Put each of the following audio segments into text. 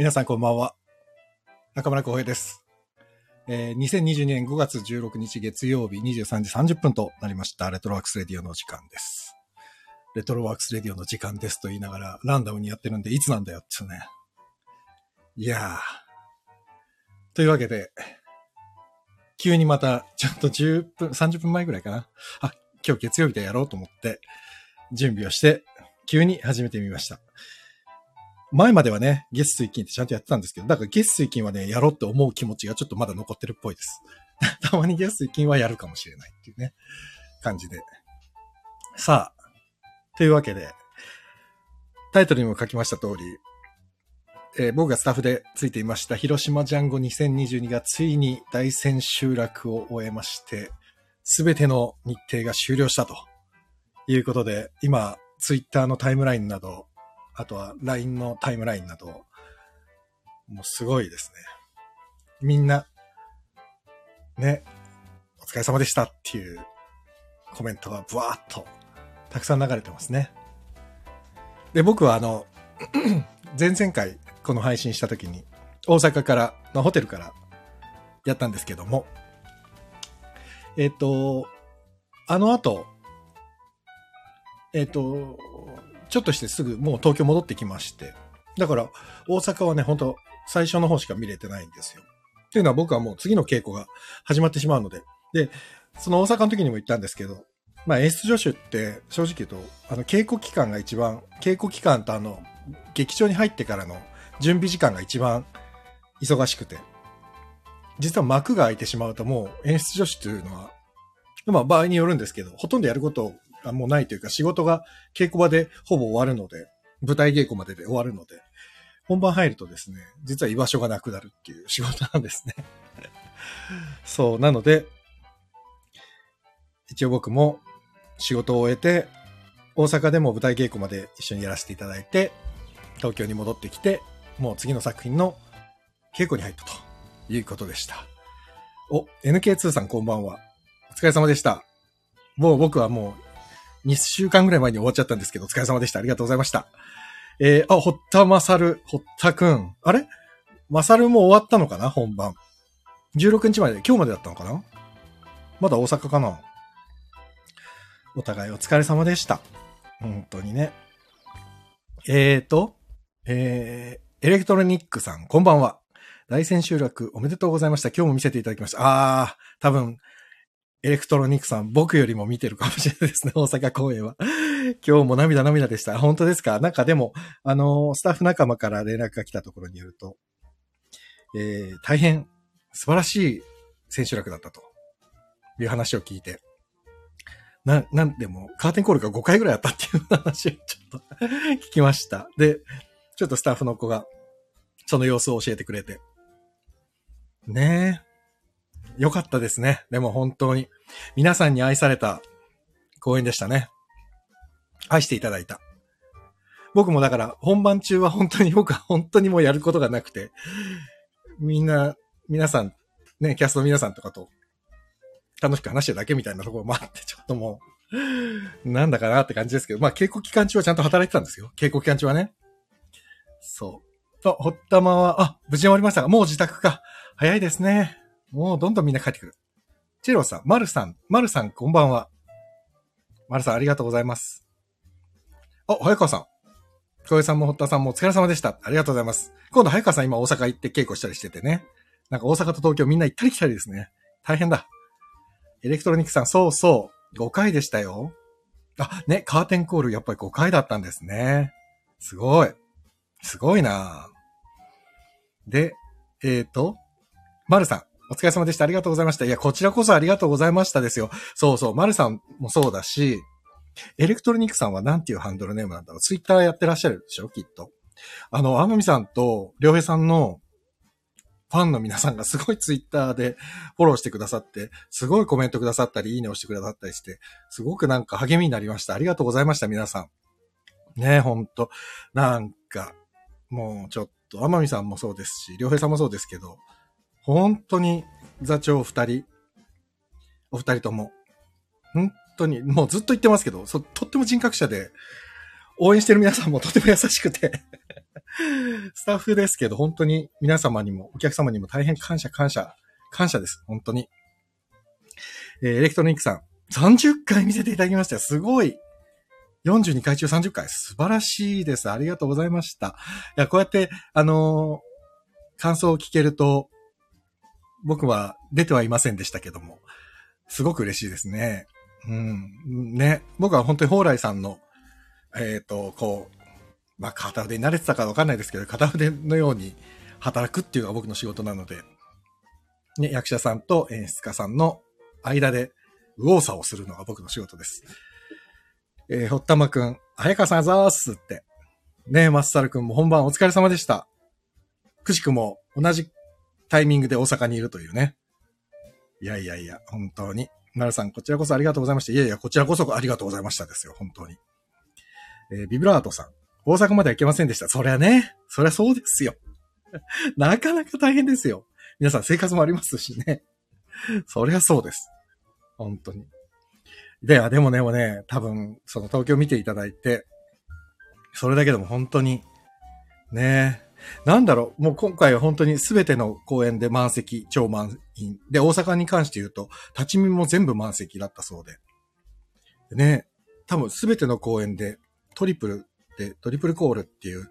皆さんこんばんは。中村浩平です。えー2022年5月16日月曜日23時30分となりました。レトロワークスレディオの時間です。レトロワークスレディオの時間ですと言いながらランダムにやってるんでいつなんだよってね。いやー。というわけで、急にまたちょっと10分、30分前ぐらいかな。あ、今日月曜日でやろうと思って準備をして急に始めてみました。前まではね、月水金ってちゃんとやってたんですけど、だから月水金はね、やろうって思う気持ちがちょっとまだ残ってるっぽいです。たまに月水金はやるかもしれないっていうね、感じで。さあ、というわけで、タイトルにも書きました通り、えー僕がスタッフでついていました広島ジャンゴ2022がついに大千秋楽を終えまして、すべての日程が終了したということで、今、ツイッターのタイムラインなど、あとは LINE のタイムラインなど、もうすごいですね。みんな、ね、お疲れ様でしたっていうコメントがブワーっとたくさん流れてますね。で、僕はあの、前々回この配信した時に大阪から、のホテルからやったんですけども、えっ、と、あの後、えっ、と、ちょっとしてすぐもう東京戻ってきまして。だから、大阪はね、本当最初の方しか見れてないんですよ。っていうのは僕はもう次の稽古が始まってしまうので。で、その大阪の時にも言ったんですけど、まあ演出助手って正直言うと、あの稽古期間が一番、稽古期間とあの、劇場に入ってからの準備時間が一番忙しくて。実は幕が開いてしまうともう演出助手というのは、まあ場合によるんですけど、ほとんどやることがもうないというか仕事が稽古場でほぼ終わるので、舞台稽古までで終わるので、本番入るとですね、実は居場所がなくなるっていう 仕事なんですね。そう、なので、一応僕も仕事を終えて、大阪でも舞台稽古まで一緒にやらせていただいて、東京に戻ってきて、もう次の作品の稽古に入ったということでした。お、NK2 さんこんばんは。お疲れ様でした。もう僕はもう2週間ぐらい前に終わっちゃったんですけど、お疲れ様でした。ありがとうございました。えー、あ、堀田勝、堀田くん。あれ？勝も終わったのかな？本番。16日まで、今日までだったのかな？まだ大阪かな？お互いお疲れ様でした。本当にね。えーと、えー、エレクトロニックさん、こんばんは。大千秋楽おめでとうございました。今日も見せていただきました。あー、多分、エレクトロニックさん、僕よりも見てるかもしれないですね、大阪公演は。今日も涙涙でした。本当ですか？なんかでも、あのスタッフ仲間から連絡が来たところによると、えー、大変素晴らしい千秋楽だったという話を聞いて、な、なんでも、カーテンコールが5回ぐらいあったっていう話をちょっと 聞きました。で、ちょっとスタッフの子が、その様子を教えてくれて。ねえ。よかったですね。でも本当に。皆さんに愛された公演でしたね。愛していただいた。僕もだから本番中は本当に僕は本当にもうやることがなくて、みんな、皆さん、ね、キャストの皆さんとかと楽しく話してるだけみたいなところもあって、ちょっともう、なんだかなって感じですけど、まあ稽古期間中はちゃんと働いてたんですよ。稽古期間中はね。そう。と、ほったまは、あ、無事終わりましたが、もう自宅か。早いですね。もうどんどんみんな帰ってくる。チェロさん、マルさん、マルさんこんばんは。マルさんありがとうございます。あ、早川さん。小江さんも堀田さんもお疲れ様でした。ありがとうございます。今度早川さん今大阪行って稽古したりしててね。なんか大阪と東京みんな行ったり来たりですね。大変だ。エレクトロニックさん、そうそう。5回でしたよ。あ、ね、カーテンコールやっぱり5回だったんですね。すごい。すごいなで、えっ、と、マルさん、お疲れ様でした。ありがとうございました。いや、こちらこそありがとうございましたですよ。そうそう、マルさんもそうだし、エレクトロニックさんはなんていうハンドルネームなんだろう。ツイッターやってらっしゃるでしょ？きっと。あの、アマミさんと、りょうへさんのファンの皆さんがすごいツイッターでフォローしてくださって、すごいコメントくださったり、いいねをしてくださったりして、すごくなんか励みになりました。ありがとうございました、皆さん。ねえ、ほんと。なんか、もうちょっと、天海さんもそうですし、良平さんもそうですけど、本当に座長二人、お二人とも、本当に、もうずっと言ってますけど、そとっても人格者で、応援してる皆さんもとても優しくて、スタッフですけど、本当に皆様にも、お客様にも大変感謝、感謝、感謝です。本当に。えー、エレクトロニックさん、30回見せていただきました。すごい。42回中30回。素晴らしいです。ありがとうございました。いや、こうやって、あのー、感想を聞けると、僕は出てはいませんでしたけども、すごく嬉しいですね。うん。ね。僕は本当に蓬莱さんの、えっ、ー、と、こう、まあ、片腕に慣れてたかわかんないですけど、片腕のように働くっていうのが僕の仕事なので、ね、役者さんと演出家さんの間で右往左往するのが僕の仕事です。えー、ほったまくん、早川さんあざーすって。ねえ、マッサルくんも本番お疲れ様でした。くしくも同じタイミングで大阪にいるというね。いやいやいや、本当に。なるさん、こちらこそありがとうございました。いやいや、こちらこそありがとうございましたですよ、本当に。えー、ビブラートさん、大阪までは行けませんでした。そりゃね、そりゃそうですよ。なかなか大変ですよ。皆さん生活もありますしね。そりゃそうです。本当に。で、でもね、もね、多分、その東京見ていただいて、それだけでも本当に、ねなんだろう、もう今回は本当に全ての公演で満席、超満員。で、大阪に関して言うと、立ち見も全部満席だったそうで。でね、多分全ての公演でトリプルで、トリプルコールっていう、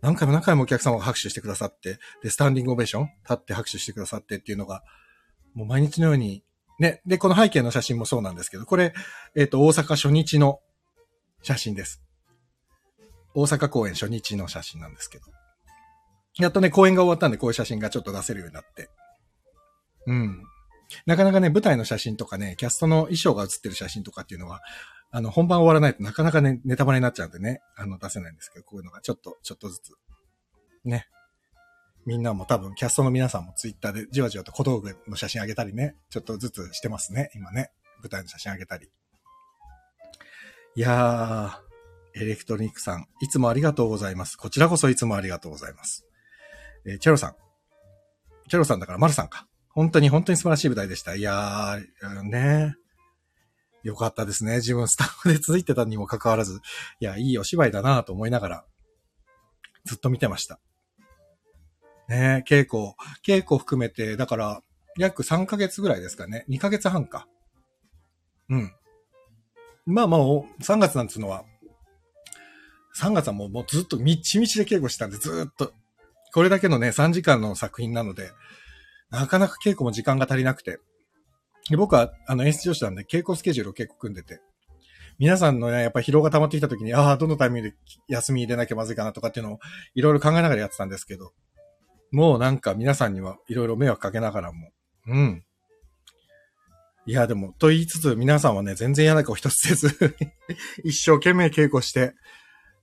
何回も何回もお客様が拍手してくださって、で、スタンディングオベーション立って拍手してくださってっていうのが、もう毎日のようにね、で、この背景の写真もそうなんですけど、これ、えっ、ー、と、大阪初日の写真です。大阪公演初日の写真なんですけど。やっとね、公演が終わったんで、こういう写真がちょっと出せるようになって。うん。なかなかね、舞台の写真とかね、キャストの衣装が写ってる写真とかっていうのは、あの、本番終わらないとなかなかね、ネタバレになっちゃうんでね、あの、出せないんですけど、こういうのがちょっと、ちょっとずつ、ね、みんなも多分、キャストの皆さんもツイッターでじわじわと小道具の写真あげたりね、ちょっとずつしてますね、今ね。舞台の写真あげたり。いやー、エレクトロニックさん、いつもありがとうございます。こちらこそいつもありがとうございます。えー、チェロさん。チェロさんだからマルさんか。本当に本当に素晴らしい舞台でした。いやー、ねよかったですね。自分スタッフで続いてたにもかかわらず、いや、いいお芝居だなと思いながら、ずっと見てました。ね稽古、稽古含めて、だから、約3ヶ月ぐらいですかね。2ヶ月半か。うん。まあまあ、3月なんつうのは、3月はもうもうずっとみっちみちで稽古したんで、ずっと。これだけのね、3時間の作品なので、なかなか稽古も時間が足りなくて。で僕は、あの、演出上司なんで、稽古スケジュールを結構組んでて。皆さんのね、やっぱ疲労が溜まってきた時に、ああ、どのタイミングで休み入れなきゃまずいかなとかっていうのを、いろいろ考えながらやってたんですけど、もうなんか皆さんにはいろいろ迷惑かけながらも、うん。いや、でも、と言いつつ、皆さんはね、全然嫌な顔一つせず 一生懸命稽古して、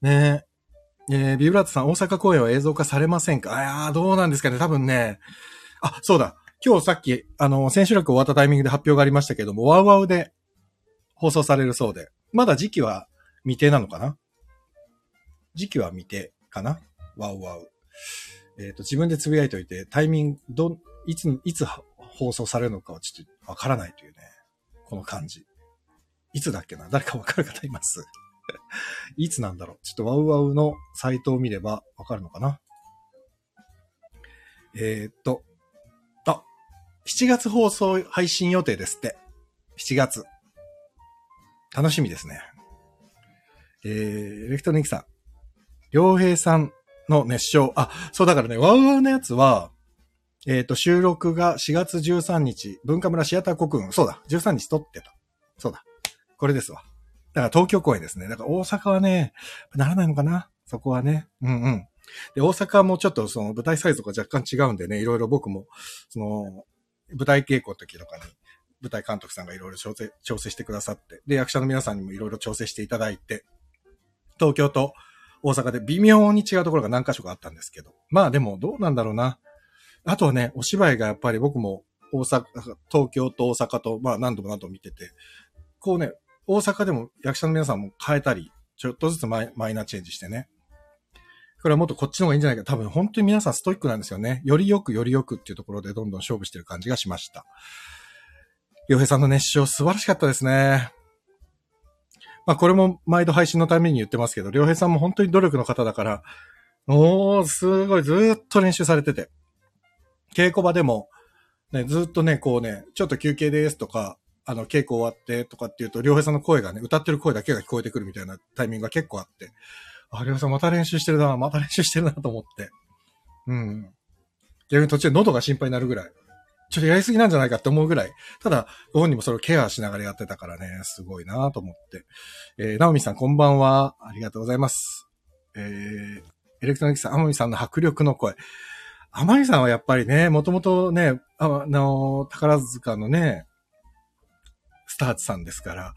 ねえ、ー、ビブラートさん、大阪公演は映像化されませんか？あやどうなんですかね。多分ね、あ、そうだ。今日さっき、あの、千秋楽終わったタイミングで発表がありましたけども、ワウワウで放送されるそうで、まだ時期は未定なのかな？時期は未定かな？ワウワウ。えっ、ー、と、自分でつぶやいておいて、タイミング、ど、いつ、いつ放送されるのかはちょっとわからないというね、この感じ。いつだっけな？誰かわかる方います？いつなんだろう？ちょっとワウワウのサイトを見ればわかるのかな？えー、っと、あ、7月放送配信予定ですって。7月。楽しみですね。えー、エレクトロニクさん。良平さんの熱唱。あ、そうだからね、ワウワウのやつは、えっ、と、収録が4月13日、文化村シアター国運。そうだ、13日撮ってた。そうだ。これですわ。だから東京公演ですね。だから大阪はね、ならないのかな？そこはね。うんうん。で、大阪もちょっとその舞台サイズとか若干違うんでね、いろいろ僕も、その、舞台稽古の時とかに、舞台監督さんがいろいろ調整、調整してくださって、で、役者の皆さんにもいろいろ調整していただいて、東京と大阪で微妙に違うところが何箇所かあったんですけど。まあでもどうなんだろうな。あとはね、お芝居がやっぱり僕も大阪、東京と大阪と、まあ何度も何度も見てて、こうね、大阪でも役者の皆さんも変えたり、ちょっとずつマイマイナーチェンジしてね。これはもっとこっちの方がいいんじゃないか。多分本当に皆さんストイックなんですよね。よりよくよりよくっていうところでどんどん勝負してる感じがしました。洋平さんの熱唱素晴らしかったですね。まあこれも毎度配信のために言ってますけど、良平さんも本当に努力の方だから、おー、すごい、ずっと練習されてて。稽古場でも、ね、ずっとね、こうね、ちょっと休憩ですとか、あの、稽古終わってとかっていうと、良平さんの声がね、歌ってる声だけが聞こえてくるみたいなタイミングが結構あって、あ、良平さんまた練習してるな、また練習してるなと思って。うん。逆に途中で喉が心配になるぐらい。ちょっとやりすぎなんじゃないかって思うぐらい。ただ、ご本人もそれをケアしながらやってたからね、すごいなと思って。えー、ナオミさんこんばんは。ありがとうございます。えー、エレクトロニクスさん、アマミさんの迫力の声。アマミさんはやっぱりね、もともとね、あの、宝塚のね、スターツさんですから、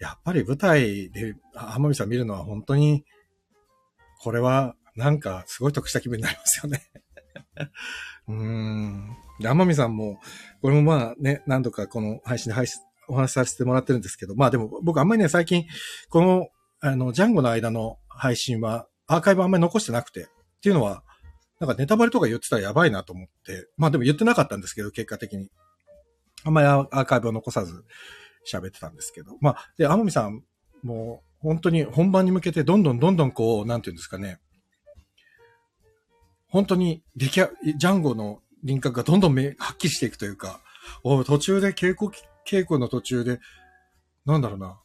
やっぱり舞台であ天海さん見るのは本当に、これはなんかすごい得した気分になりますよね。うーん。で、天海さんも、これもまあね、何度かこの配信で配信、お話しさせてもらってるんですけど、まあでも僕あんまりね、最近、この、あの、ジャンゴの間の配信は、アーカイブあんまり残してなくて、っていうのは、なんかネタバレとか言ってたらやばいなと思って、まあでも言ってなかったんですけど、結果的に。あんまりアーカイブを残さず喋ってたんですけど。まあ、で、天海さんも本当に本番に向けてどんどんどんどんこう、なんていうんですかね。本当に出来ジャンゴの輪郭がどんどんめはっきりしていくというか、お途中で稽古、稽古の途中で、なんだろうな。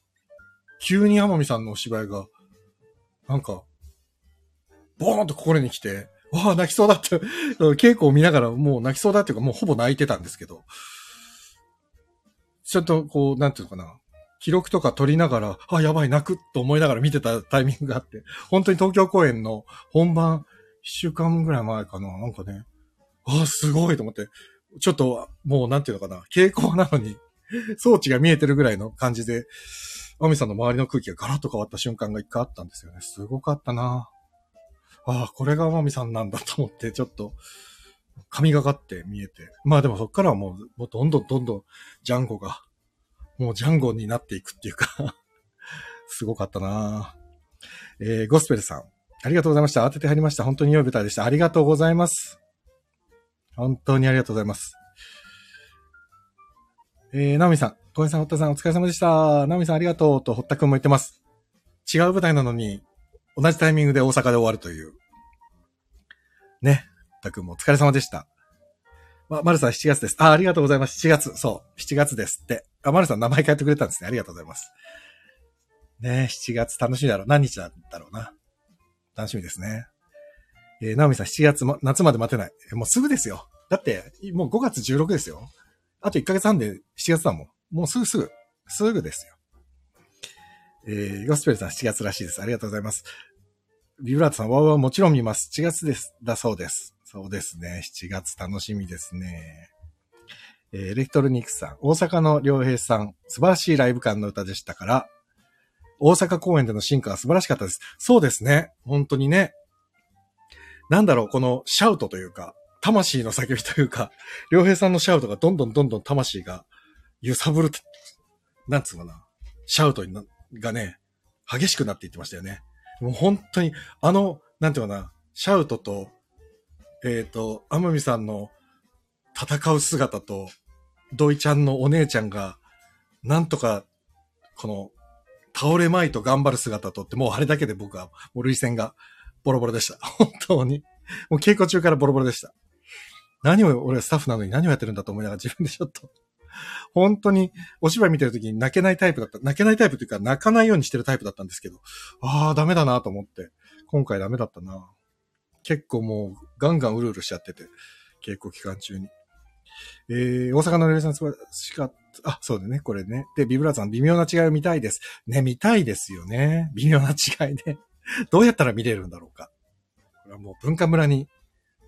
急に天海さんのお芝居が、なんか、ボーンと心に来て、わあ、泣きそうだって、稽古を見ながらもう泣きそうだっていうか、もうほぼ泣いてたんですけど、ちょっとこう、なんていうのかな。記録とか取りながら、あ、やばい、泣くと思いながら見てたタイミングがあって、本当に東京公演の本番、一週間ぐらい前かな、なんかね、あ、すごいと思って、ちょっと、もうなんていうのかな、傾向なのに、装置が見えてるぐらいの感じで、アミさんの周りの空気がガラッと変わった瞬間が一回あったんですよね。すごかったなああ、これがアミさんなんだと思って、ちょっと、神がかって見えて。まあでもそっからはもう、もうどんどんどんどんジャンゴが、もうジャンゴになっていくっていうか すごかったなえー、ゴスペルさん。ありがとうございました。当ててはりました。本当に良い舞台でした。ありがとうございます。本当にありがとうございます。えー、ナオミさん、小林さん、堀田さん、お疲れ様でした。ナオミさん、ありがとうと、堀田くんも言ってます。違う舞台なのに、同じタイミングで大阪で終わるという。ね。堀田くもお疲れ様でした。ま、まるさん7月です。あ、ありがとうございます。7月。そう。7月ですって。あ、まるさん名前変えてくれたんですね。ありがとうございます。ね7月楽しみだろう。何日だろうな。楽しみですね。えー、ナオミさん7月も、夏まで待てない。もうすぐですよ。だって、もう5月16ですよ。あと1ヶ月半で7月だもん。もうすぐすぐ。すぐですよ。えー、ゴスペルさん7月らしいです。ありがとうございます。ビブラートさん、ワーワーもちろん見ます。7月です。だそうです。そうですね。7月楽しみですね。えーエレクトロニクスさん、大阪の良平さん、素晴らしいライブ感の歌でしたから、大阪公演での進化は素晴らしかったです。そうですね。本当にね。なんだろう、このシャウトというか、魂の叫びというか、良平さんのシャウトがどんどんどんどん魂が揺さぶる、なんつうのかな、シャウトにがね、激しくなっていってましたよね。もう本当に、あの、なんていうかな、シャウトと、えっ、と、天海さんの戦う姿と、土井ちゃんのお姉ちゃんが、なんとか、この、倒れまいと頑張る姿とって、もうあれだけで僕は、もう涙腺がボロボロでした。本当に。もう稽古中からボロボロでした。何を、俺はスタッフなのに何をやってるんだと思いながら自分でちょっと、本当にお芝居見てる時に泣けないタイプだった。泣けないタイプというか泣かないようにしてるタイプだったんですけど、ああ、ダメだなと思って、今回ダメだったな。結構もうガンガンうるうるしちゃってて、稽古期間中に。えー、大阪のレレさん素晴らしかった。あ、そうだね、これね。で、ビブラートさん、微妙な違いを見たいです。ね、見たいですよね。微妙な違いね。どうやったら見れるんだろうか。これはもう文化村に、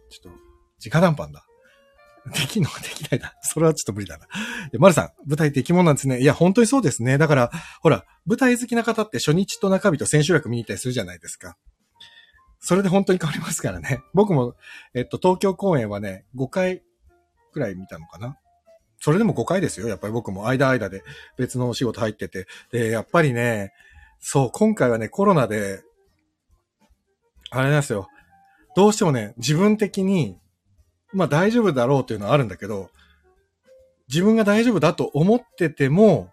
ちょっと、直談判だ。できんの できないだ。それはちょっと無理だな。で、丸さん、舞台って生き物なんですね。いや、本当にそうですね。だから、ほら、舞台好きな方って初日と中日と千秋楽見に行ったりするじゃないですか。それで本当に変わりますからね。僕も、えっと、東京公演はね、5回くらい見たのかな。それでも5回ですよ。やっぱり僕も間間で別のお仕事入ってて。で、やっぱりね、そう、今回はね、コロナで、あれなんですよ。どうしてもね、自分的に、まあ大丈夫だろうというのはあるんだけど、自分が大丈夫だと思ってても、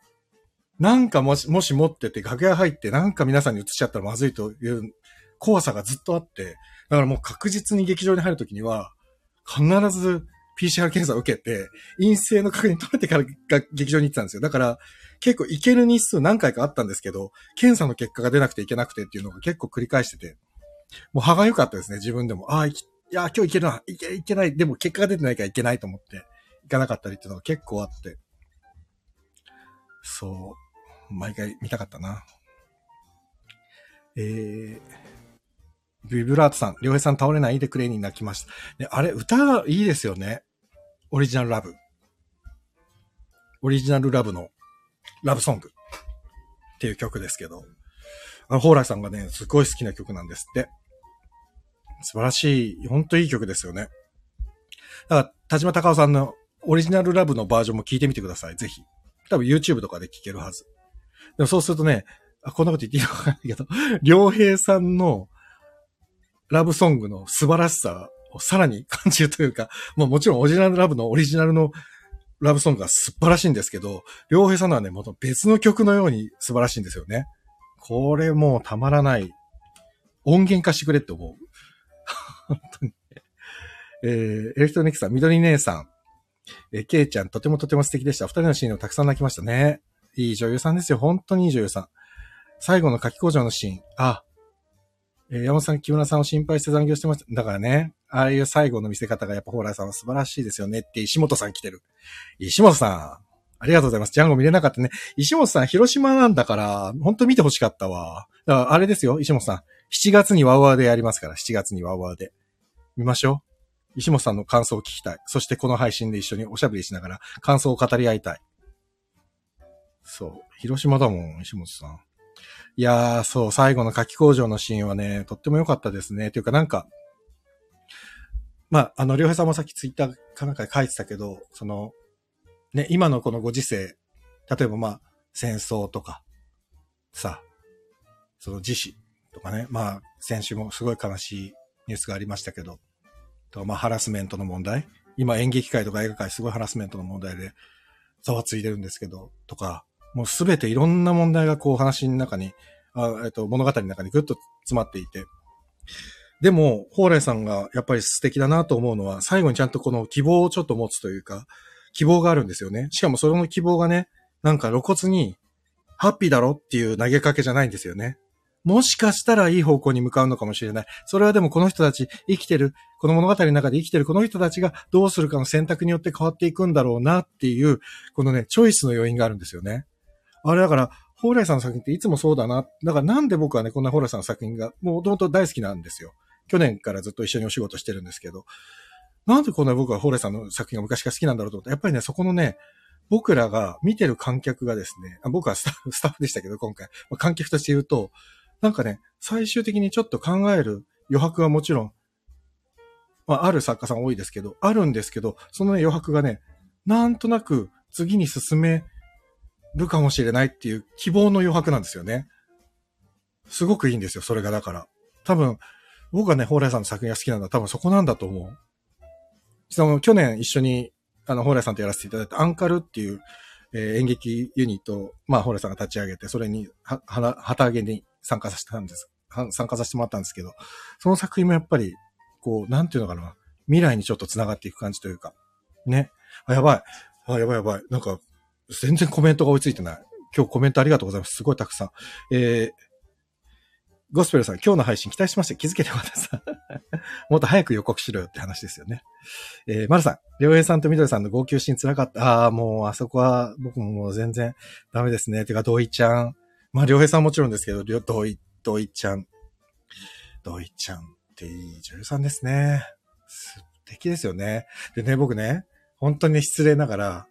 なんかもし、もし持ってて楽屋入ってなんか皆さんに移しちゃったらまずいという怖さがずっとあって、だからもう確実に劇場に入るときには、必ず PCR 検査を受けて、陰性の確認取れてから劇場に行ってたんですよ。だから、結構行ける日数何回かあったんですけど、検査の結果が出なくていけなくてっていうのが結構繰り返してて、もう歯が良かったですね、自分でも。ああ、いや、今日行けるな、いけ、いけない。でも結果が出てないからいけないと思って、行かなかったりっていうのが結構あって。そう、毎回見たかったな。えー、ビブラートさん、りょうへいさん倒れないでくれに泣きました。ね、あれ、歌がいいですよね。オリジナルラブ。オリジナルラブのラブソングっていう曲ですけど、あの、蓬莱さんがね、すごい好きな曲なんですって。素晴らしい、ほんといい曲ですよね。だから、田島隆夫さんのオリジナルラブのバージョンも聞いてみてください。ぜひ。多分 YouTube とかで聞けるはず。でもそうするとね、あこんなこと言っていいのかわかんないけど、良平さんのラブソングの素晴らしさをさらに感じるというか、まあもちろんオリジナルラブのオリジナルのラブソングが素晴らしいんですけど、良平さんのはね、もっと別の曲のように素晴らしいんですよね。これもうたまらない。音源化してくれって思う。本当に。えー、エレクトロニックさん、緑姉さん、えー、ケイちゃん、とてもとても素敵でした。二人のシーンをたくさん泣きましたね。いい女優さんですよ。本当にいい女優さん。最後の夏季工場のシーン。あ、えー、山本さん、木村さんを心配して残業してました。だからね、ああいう最後の見せ方がやっぱ蓬莱さんは素晴らしいですよねって石本さん来てる。石本さん、ありがとうございます。ジャンゴ見れなかったね。石本さん、広島なんだから、本当見てほしかったわ。だからあれですよ、石本さん。7月にワウワウでやりますから、7月にワウワウで。見ましょう。石本さんの感想を聞きたい。そしてこの配信で一緒におしゃべりしながら感想を語り合いたい。そう。広島だもん、石本さん。いやー、そう、最後の夏季工場のシーンはね、とっても良かったですね。というかなんか、まあ、あの、りょうへさんもさっきツイッターかなんかで書いてたけど、その、ね、今のこのご時世、例えばまあ、戦争とか、さ、その自死とかね、まあ、先週もすごい悲しいニュースがありましたけど、とまあ、ハラスメントの問題。今演劇界とか映画界すごいハラスメントの問題で、ざわついてるんですけど、とか、もうすべていろんな問題がこう話の中に、あえっと、物語の中にぐっと詰まっていて、でも、蓬莱さんがやっぱり素敵だなと思うのは、最後にちゃんとこの希望をちょっと持つというか、希望があるんですよね。しかもその希望がね、なんか露骨に、ハッピーだろっていう投げかけじゃないんですよね。もしかしたらいい方向に向かうのかもしれない。それはでもこの人たち、生きてる、この物語の中で生きてるこの人たちがどうするかの選択によって変わっていくんだろうなっていう、このね、チョイスの要因があるんですよね。あれだから、蓬莱さんの作品っていつもそうだな。だからなんで僕はね、こんな蓬莱さんの作品がもともと大好きなんですよ。去年からずっと一緒にお仕事してるんですけど、なんでこんな僕はホーレさんの作品が昔から好きなんだろうと思って、やっぱりね、そこのね、僕らが見てる観客がですね、あ僕はスタッフ、スタッフでしたけど、今回、まあ、観客として言うと、なんかね、最終的にちょっと考える余白はもちろん、まあ、ある作家さん多いですけど、あるんですけど、その、ね、余白がね、なんとなく次に進めるかもしれないっていう希望の余白なんですよね。すごくいいんですよ、それがだから。多分、僕がね、蓬莱さんの作品が好きなのは多分そこなんだと思う。その、去年一緒に、あの、蓬莱さんとやらせていただいたアンカルっていう、えー、演劇ユニットを、まあ、蓬莱さんが立ち上げて、それに、は、は、旗揚げに参加させたんです。参加させてもらったんですけど、その作品もやっぱり、こう、なんていうのかな、未来にちょっと繋がっていく感じというか、ね。あ、やばい。あ、やばいやばい。なんか、全然コメントが追いついてない。今日コメントありがとうございます。すごいたくさん。えー、ゴスペルさん、今日の配信期待しました。気づけてよかったさ。もっと早く予告しろよって話ですよね。えー、マルさん、りょうえいさんとみどりさんの号泣シーン辛かった。ああ、もう、あそこは、僕ももう全然ダメですね。てか、土井ちゃん。まあ、りょうえいさんもちろんですけど、りょ、土井、土井ちゃん。土井ちゃんっていい女優さんですね。素敵ですよね。でね、僕ね、本当に失礼ながら、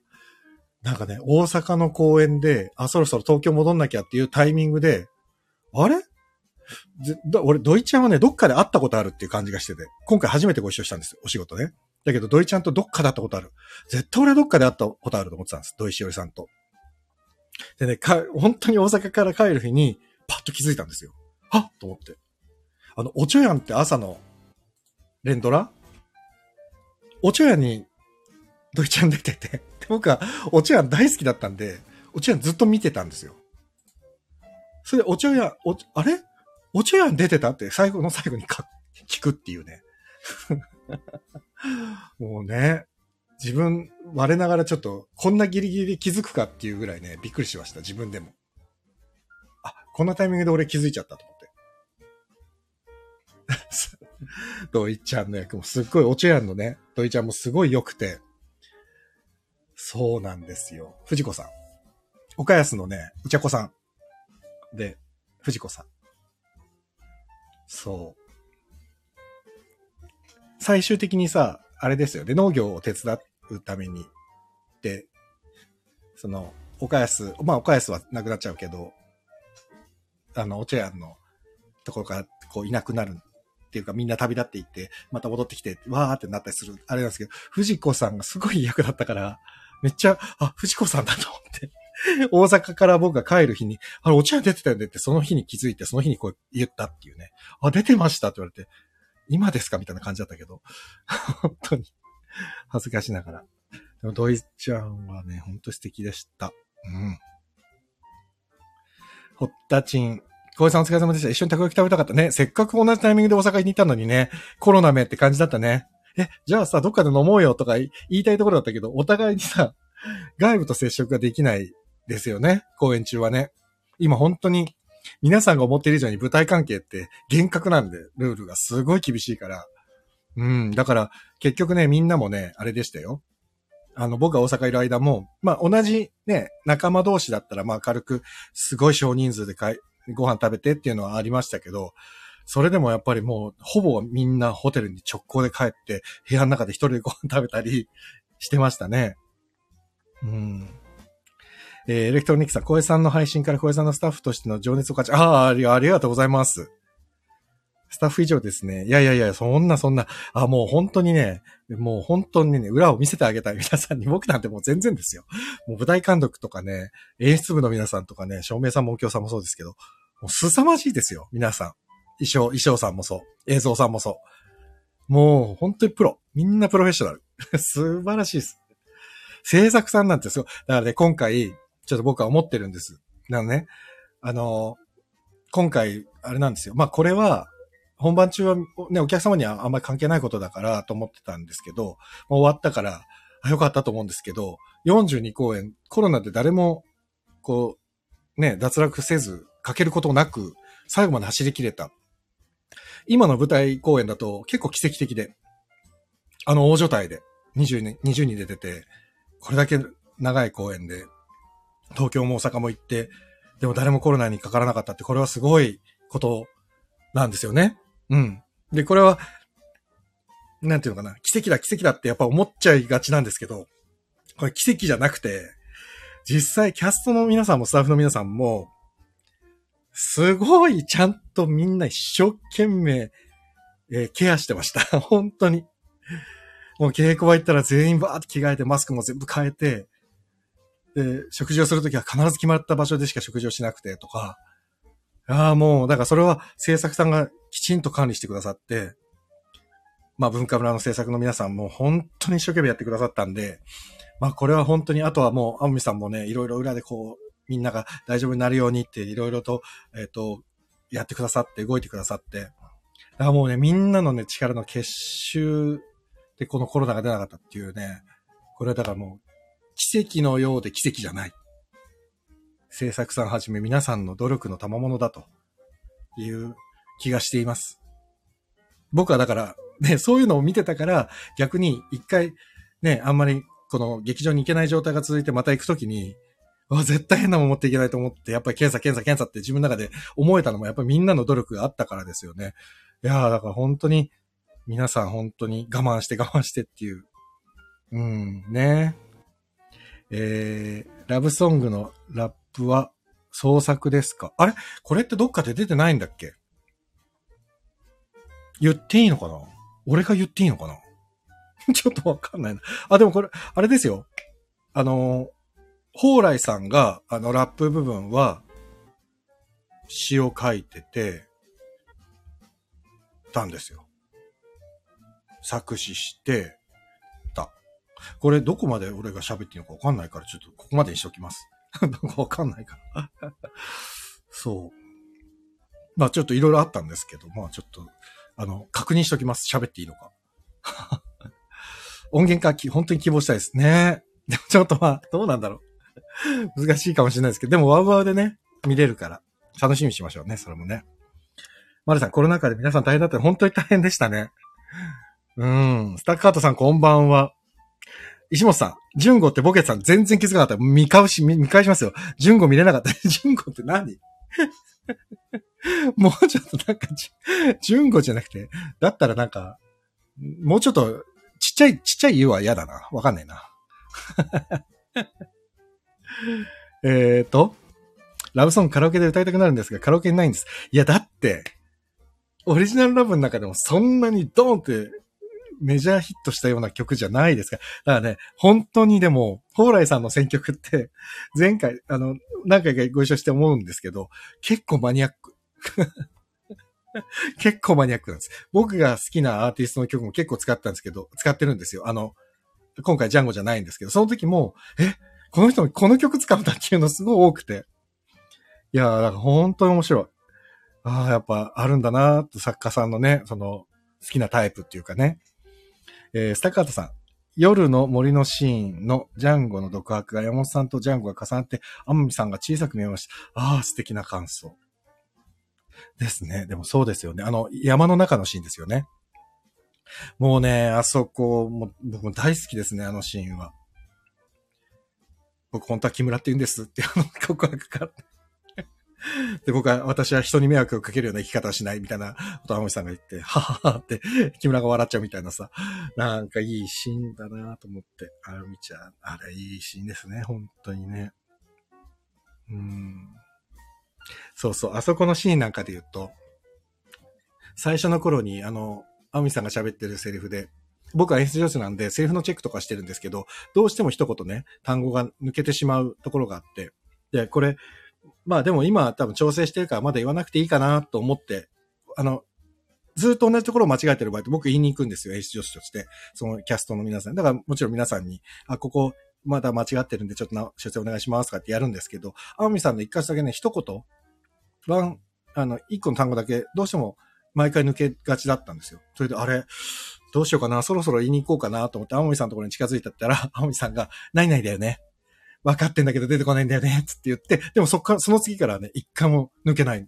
なんかね、大阪の公演で、あ、そろそろ東京戻んなきゃっていうタイミングで、あれ？俺、ドイちゃんはね、どっかで会ったことあるっていう感じがしてて、今回初めてご一緒したんですよ、お仕事ね。だけど、ドイちゃんとどっかで会ったことある。絶対俺どっかで会ったことあると思ってたんです。ドイしおりさんと。でね、か、本当に大阪から帰る日に、パッと気づいたんですよ。はっと思って。あの、おちょやんって朝の連ドラ？おちょやんに、ドイちゃん出てて、僕はおちょやん大好きだったんで、おちょやんずっと見てたんですよ。それで、おちょやん、お、あれ？お茶屋に出てた？って最後の最後にか聞くっていうね。もうね、自分、我ながらちょっと、こんなギリギリ気づくかっていうぐらいね、びっくりしました、自分でも。あ、こんなタイミングで俺気づいちゃったと思って。ドイちゃんの役もすっごい、お茶屋のね、ドイちゃんもすごい良くて。そうなんですよ。藤子さん。岡安のね、うちゃこさん。で、藤子さん。そう。最終的にさ、あれですよね、農業を手伝うために、で、その、岡安、まあ岡安はなくなっちゃうけど、あの、お茶屋のところからこういなくなるっていうかみんな旅立っていって、また戻ってきて、わーってなったりする、あれなんですけど、藤子さんがすごい役だったから、めっちゃ、あ、藤子さんだと思って。大阪から僕が帰る日に、あれ、お茶屋出てたよねって、その日に気づいて、その日にこう言ったっていうね。あ、出てましたって言われて、今ですかみたいな感じだったけど、本当に恥ずかしながら。でも、ドイちゃんはね、ほんと素敵でした。うん。ホッタチン。小江さんお疲れ様でした。一緒にたこ焼き食べたかったね。せっかく同じタイミングで大阪に行ったのにね、コロナめって感じだったね。え、じゃあさ、どっかで飲もうよとか言いたいところだったけど、お互いにさ、外部と接触ができないですよね。公演中はね。今本当に皆さんが思っている以上に舞台関係って厳格なんで、ルールがすごい厳しいから。うん。だから、結局ね、みんなもね、あれでしたよ。あの、僕が大阪いる間も、まあ、同じね、仲間同士だったら、ま、軽く、すごい少人数でかいご飯食べてっていうのはありましたけど、それでもやっぱりもう、ほぼみんなホテルに直行で帰って、部屋の中で一人でご飯食べたり してましたね。うん。えー、エレクトロニクさん、小江さんの配信から小江さんのスタッフとしての情熱を感じ、ああ、ありがとうございます。スタッフ以上ですね。いやいやいや、そんなそんな、あ、もう本当にね、もう本当にね、裏を見せてあげたい皆さんに、僕なんてもう全然ですよ。もう舞台監督とかね、演出部の皆さんとかね、照明さんも音響さんもそうですけど、もう凄まじいですよ、皆さん。衣装、衣装さんもそう。映像さんもそう。もう本当にプロ。みんなプロフェッショナル。素晴らしいです。制作さんなんてすごい。だからね、今回、ちょっと僕は思ってるんです。なのね、あの、今回、あれなんですよ。まあこれは、本番中はね、お客様にはあんまり関係ないことだからと思ってたんですけど、もう終わったから、あ、よかったと思うんですけど、42公演、コロナで誰も、こう、ね、脱落せず、かけることなく、最後まで走り切れた。今の舞台公演だと結構奇跡的で、あの大所帯で20人、20人で出て、これだけ長い公演で東京も大阪も行って、でも誰もコロナにかからなかったって、これはすごいことなんですよね。うん。で、これは、なんていうのかな、奇跡だ奇跡だってやっぱ思っちゃいがちなんですけど、これ奇跡じゃなくて、実際キャストの皆さんもスタッフの皆さんも、すごいちゃんとみんな一生懸命、えー、ケアしてました。本当に。もう稽古場行ったら全員バーって着替えてマスクも全部変えて、で、食事をするときは必ず決まった場所でしか食事をしなくてとか、ああ、もう、だからそれは制作さんがきちんと管理してくださって、まあ文化村の制作の皆さんも本当に一生懸命やってくださったんで、まあこれは本当に、あとはもう、アムミさんもね、いろいろ裏でこう、みんなが大丈夫になるようにっていろいろと、えっ、ー、と、やってくださって、動いてくださって、だからもうね、みんなのね、力の結集でこのコロナが出なかったっていうね、これはだからもう、奇跡のようで奇跡じゃない。制作さんはじめ皆さんの努力の賜物だという気がしています。僕はだから、ね、そういうのを見てたから、逆に一回、ね、あんまりこの劇場に行けない状態が続いてまた行くときに、あ、絶対変なもん持っていけないと思って、やっぱり検査検査検査って自分の中で思えたのもやっぱりみんなの努力があったからですよね。いやー、だから本当に、皆さん本当に我慢して我慢してっていう。うん、ね。えー、ラブソングのラップは創作ですか？あれ？これってどっかで出てないんだっけ？言っていいのかな？俺が言っていいのかな？ちょっとわかんないな。あ、でもこれ、あれですよ。あの、蓬莱さんが、あの、ラップ部分は、詩を書いてて、たんですよ。作詞して、たこれどこまで俺が喋っていいのかわかんないから、ちょっとここまでにしときます。なんかわかんないから。そう。まあちょっといろいろあったんですけど、まあちょっと、あの、確認しときます。喋っていいのか。音源化き、本当に希望したいですね。でもちょっとまあ、どうなんだろう。難しいかもしれないですけど、でもワウワウでね、見れるから、楽しみにしましょうね、それもね。マルさん、コロナ禍で皆さん大変だった本当に大変でしたね。うん。スタッカートさん、こんばんは。石本さん、ジュンゴってボケさん全然気づかなかった。見返し、見返しますよ。ジュンゴ見れなかった。ジュンゴって何？もうちょっとなんか、ジュンゴじゃなくて、だったらなんか、もうちょっと、ちっちゃい、ちっちゃい湯は嫌だな。わかんないな。えっと、ラブソングカラオケで歌いたくなるんですが、カラオケにないんです。いや、だって、オリジナルラブの中でもそんなにドーンってメジャーヒットしたような曲じゃないですか。だからね、本当にでも、蓬莱さんの選曲って、前回、あの、何回かご一緒して思うんですけど、結構マニアック。結構マニアックなんです。僕が好きなアーティストの曲も結構使ったんですけど、使ってるんですよ。あの、今回ジャンゴじゃないんですけど、その時も、え、この人もこの曲使うんだっていうのすごい多くて。いやだから本当に面白い。ああ、やっぱあるんだなって作家さんのね、その、好きなタイプっていうかね。えー、スタカートさん。夜の森のシーンのジャンゴの独白が山本さんとジャンゴが重なって、アンミさんが小さく見えました。ああ、素敵な感想。ですね。でもそうですよね。あの、山の中のシーンですよね。もうね、あそこ、も僕も大好きですね、あのシーンは。僕本当は木村って言うんですってあの 告白から。で、僕は、私は人に迷惑をかけるような生き方はしないみたいなことを天海さんが言って、はははって、木村が笑っちゃうみたいなさ、なんかいいシーンだなと思って、あるみちゃん、あれいいシーンですね、本当にね。うん。そうそう、あそこのシーンなんかで言うと、最初の頃に、あの、アミさんが喋ってるセリフで、僕は演出上手なんで、セリフのチェックとかしてるんですけど、どうしても一言ね、単語が抜けてしまうところがあって、で、これ、まあでも今多分調整してるからまだ言わなくていいかなと思って、あの、ずっと同じところを間違えてる場合って僕言いに行くんですよ、演出女子として。そのキャストの皆さん。だからもちろん皆さんに、あ、ここまだ間違ってるんでちょっとな修正お願いしますかってやるんですけど、アミさんの一回だけね、一言、ワン、あの、一個の単語だけどうしても毎回抜けがちだったんですよ。それであれ、どうしようかな、そろそろ言いに行こうかなと思って、青森さんのところに近づいたったら、青森さんが、ないないだよね。分かってんだけど出てこないんだよね、つって言って、でもそっから、その次からね、一回も抜けない。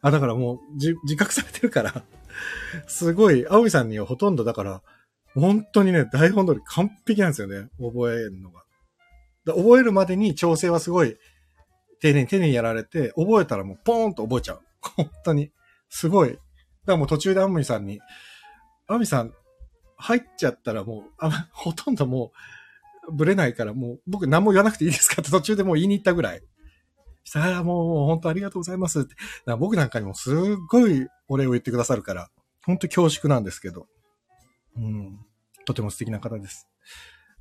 あ、だからもう、じ、自覚されてるからすごい、青森さんにはほとんどだから、本当にね、台本通り完璧なんですよね、覚えるのが。覚えるまでに調整はすごい、丁寧に丁寧にやられて、覚えたらもうポーンと覚えちゃう。本当に。すごい。だからもう途中でアムミさんに、アムミさん、入っちゃったらもう、あほとんどもう、ぶれないからもう、僕何も言わなくていいですかって途中でもう言いに行ったぐらい。したら、もう本当ありがとうございますって。僕なんかにもすっごいお礼を言ってくださるから、本当恐縮なんですけど。うん。とても素敵な方です。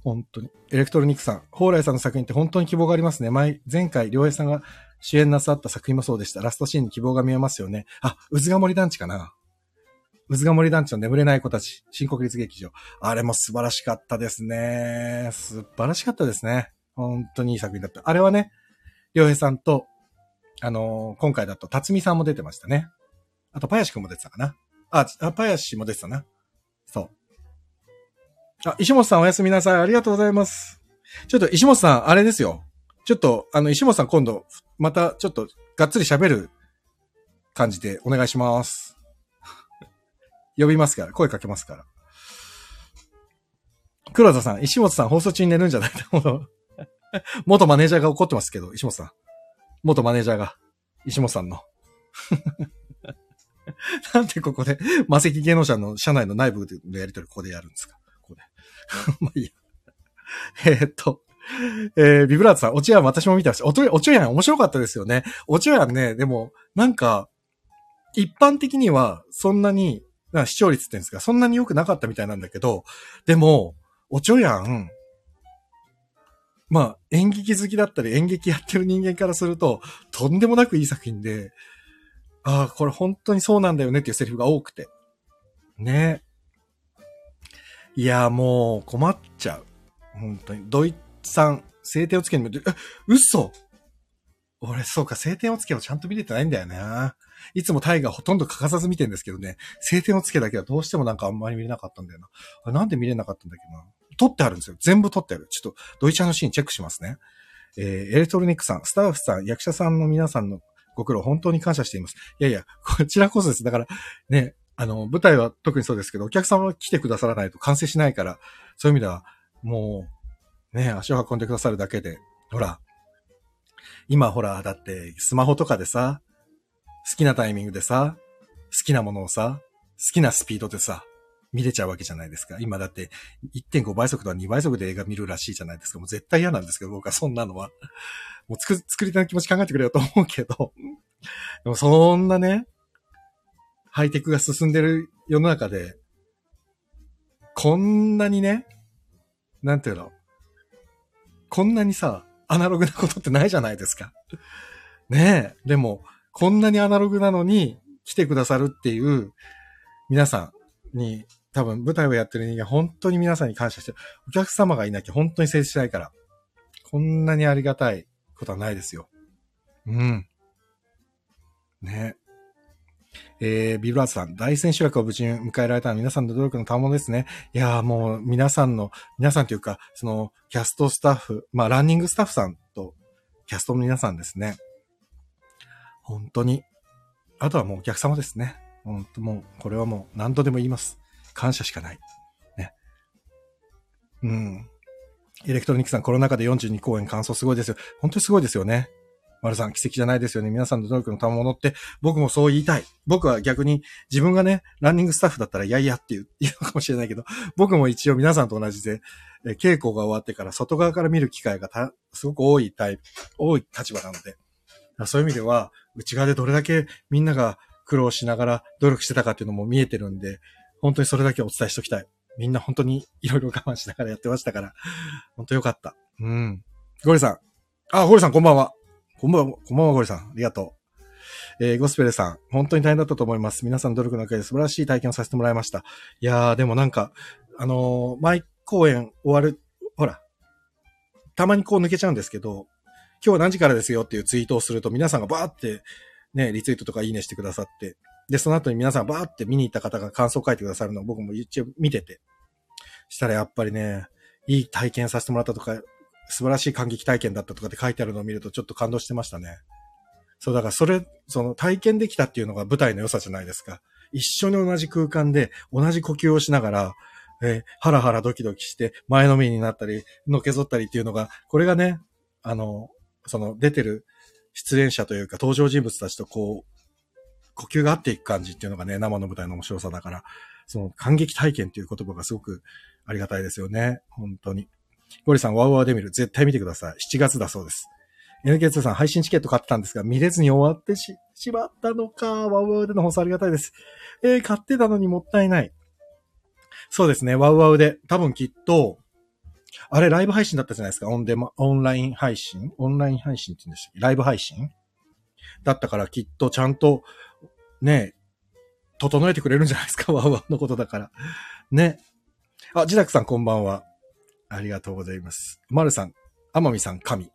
本当に。エレクトロニックさん、蓬莱さんの作品って本当に希望がありますね。前、前回、良平さんが主演なさった作品もそうでした。ラストシーンに希望が見えますよね。あ、渦が森団地かな。渦が森団地の眠れない子たち、新国立劇場。あれも素晴らしかったですね。素晴らしかったですね。本当にいい作品だった。あれはね、良平さんと、あのー、今回だと、辰巳さんも出てましたね。あと、パヤシ君も出てたかな。あ、パヤシも出てたな。そう。あ、石本さんおやすみなさい。ありがとうございます。ちょっと石本さん、あれですよ。ちょっと、あの、石本さん今度、またちょっと、がっつり喋る感じでお願いします。呼びますから、声かけますから。黒田さん、石本さん放送中に寝るんじゃない？と思う元マネージャーが怒ってますけど、石本さん。元マネージャーが、石本さんの。なんでここで、魔石芸能者の社内の内部でやりとりここでやるんですか？ここで。まあいいや。え、っと、えー、ビブラートさん、おちやん私も見てました。おと、おちやん面白かったですよね。おちやんね、でも、なんか、一般的にはそんなに、視聴率って言うんですか、そんなに良くなかったみたいなんだけど、でも、おちょやん、まあ、演劇好きだったり演劇やってる人間からすると、とんでもなくいい作品で、ああ、これ本当にそうなんだよねっていうセリフが多くて。ねいや、もう困っちゃう。本当に。ドイツ産、制定をつけにも、え、嘘俺、そうか、晴天をつけをちゃんと見れてないんだよね。いつもタイがほとんど欠かさず見てんですけどね、晴天をつけだけはどうしてもなんかあんまり見れなかったんだよな。あなんで見れなかったんだっけな。撮ってあるんですよ。全部撮ってある。ちょっと、ドイちゃんのシーンチェックしますね。えー、エレトロニックさん、スタッフさん、役者さんの皆さんのご苦労、本当に感謝しています。いやいや、こちらこそです。だから、ね、あの、舞台は特にそうですけど、お客様来てくださらないと完成しないから、そういう意味では、もう、ね、足を運んでくださるだけで、ほら、今ほら、だってスマホとかでさ、好きなタイミングでさ、好きなものをさ、好きなスピードでさ、見れちゃうわけじゃないですか。今だって1.5倍速とか2倍速で映画見るらしいじゃないですか。もう絶対嫌なんですけど、僕はそんなのは。もう作、作りたい気持ち考えてくれよと思うけど。でもそんなね、ハイテクが進んでる世の中で、こんなにね、なんていうの、こんなにさ、アナログなことってないじゃないですか。ねえ。でも、こんなにアナログなのに来てくださるっていう皆さんに多分舞台をやってる人間本当に皆さんに感謝してる。お客様がいなきゃ本当に成立しないから。こんなにありがたいことはないですよ。うん。ね。えー、ビルラーズさん、大千秋楽を無事に迎えられたのは皆さんの努力の賜物ですね。いやーもう皆さんの、皆さんというか、その、キャストスタッフ、まあ、ランニングスタッフさんと、キャストの皆さんですね。本当に。あとはもうお客様ですね。本当もう、これはもう何度でも言います。感謝しかない。ね。うん。エレクトロニックさん、コロナ禍で42公演完走すごいですよ。本当にすごいですよね。丸さん、奇跡じゃないですよね。皆さんの努力の賜物って、僕もそう言いたい。僕は逆に、自分がね、ランニングスタッフだったら、いやいやって言う、言うかもしれないけど、僕も一応皆さんと同じで、え稽古が終わってから外側から見る機会がた、すごく多いタイプ、多い立場なので、そういう意味では、内側でどれだけみんなが苦労しながら努力してたかっていうのも見えてるんで、本当にそれだけお伝えしときたい。みんな本当にいろいろ我慢しながらやってましたから、本当よかった。うん。ゴリさん。あ、ゴリさんこんばんは。こんばんは、こんばんは、ゴリさん。ありがとう。えー、ゴスペルさん、本当に大変だったと思います。皆さん努力の中で素晴らしい体験をさせてもらいました。いやー、でもなんか、あのー、毎公演終わる、ほら、たまにこう抜けちゃうんですけど、今日何時からですよっていうツイートをすると皆さんがバーってね、リツイートとかいいねしてくださって、で、その後に皆さんバーって見に行った方が感想を書いてくださるのを僕も一応見てて、したらやっぱりね、いい体験させてもらったとか、素晴らしい感激体験だったとかって書いてあるのを見るとちょっと感動してましたね。そう、だからそれ、その体験できたっていうのが舞台の良さじゃないですか。一緒に同じ空間で同じ呼吸をしながら、えー、ハラハラドキドキして前のめりになったり、のけぞったりっていうのが、これがね、あの、その出てる出演者というか登場人物たちとこう、呼吸が合っていく感じっていうのがね、生の舞台の面白さだから、その感激体験っていう言葉がすごくありがたいですよね。本当に。ゴリさん、ワウワウで見る。絶対見てください。7月だそうです。NK2 さん、配信チケット買ってたんですが、見れずに終わってし、しまったのか。ワウワウでの放送ありがたいです。えー、買ってたのにもったいない。そうですね、ワウワウで。多分きっと、あれ、ライブ配信だったじゃないですか。オンデマ、オンライン配信？オンライン配信って言うんでしたっけ？ライブ配信？だったからきっとちゃんと、ね、整えてくれるんじゃないですか？ワウワウのことだから。ね。あ、ジダクさんこんばんは。ありがとうございます。マルさん、アマミさん神。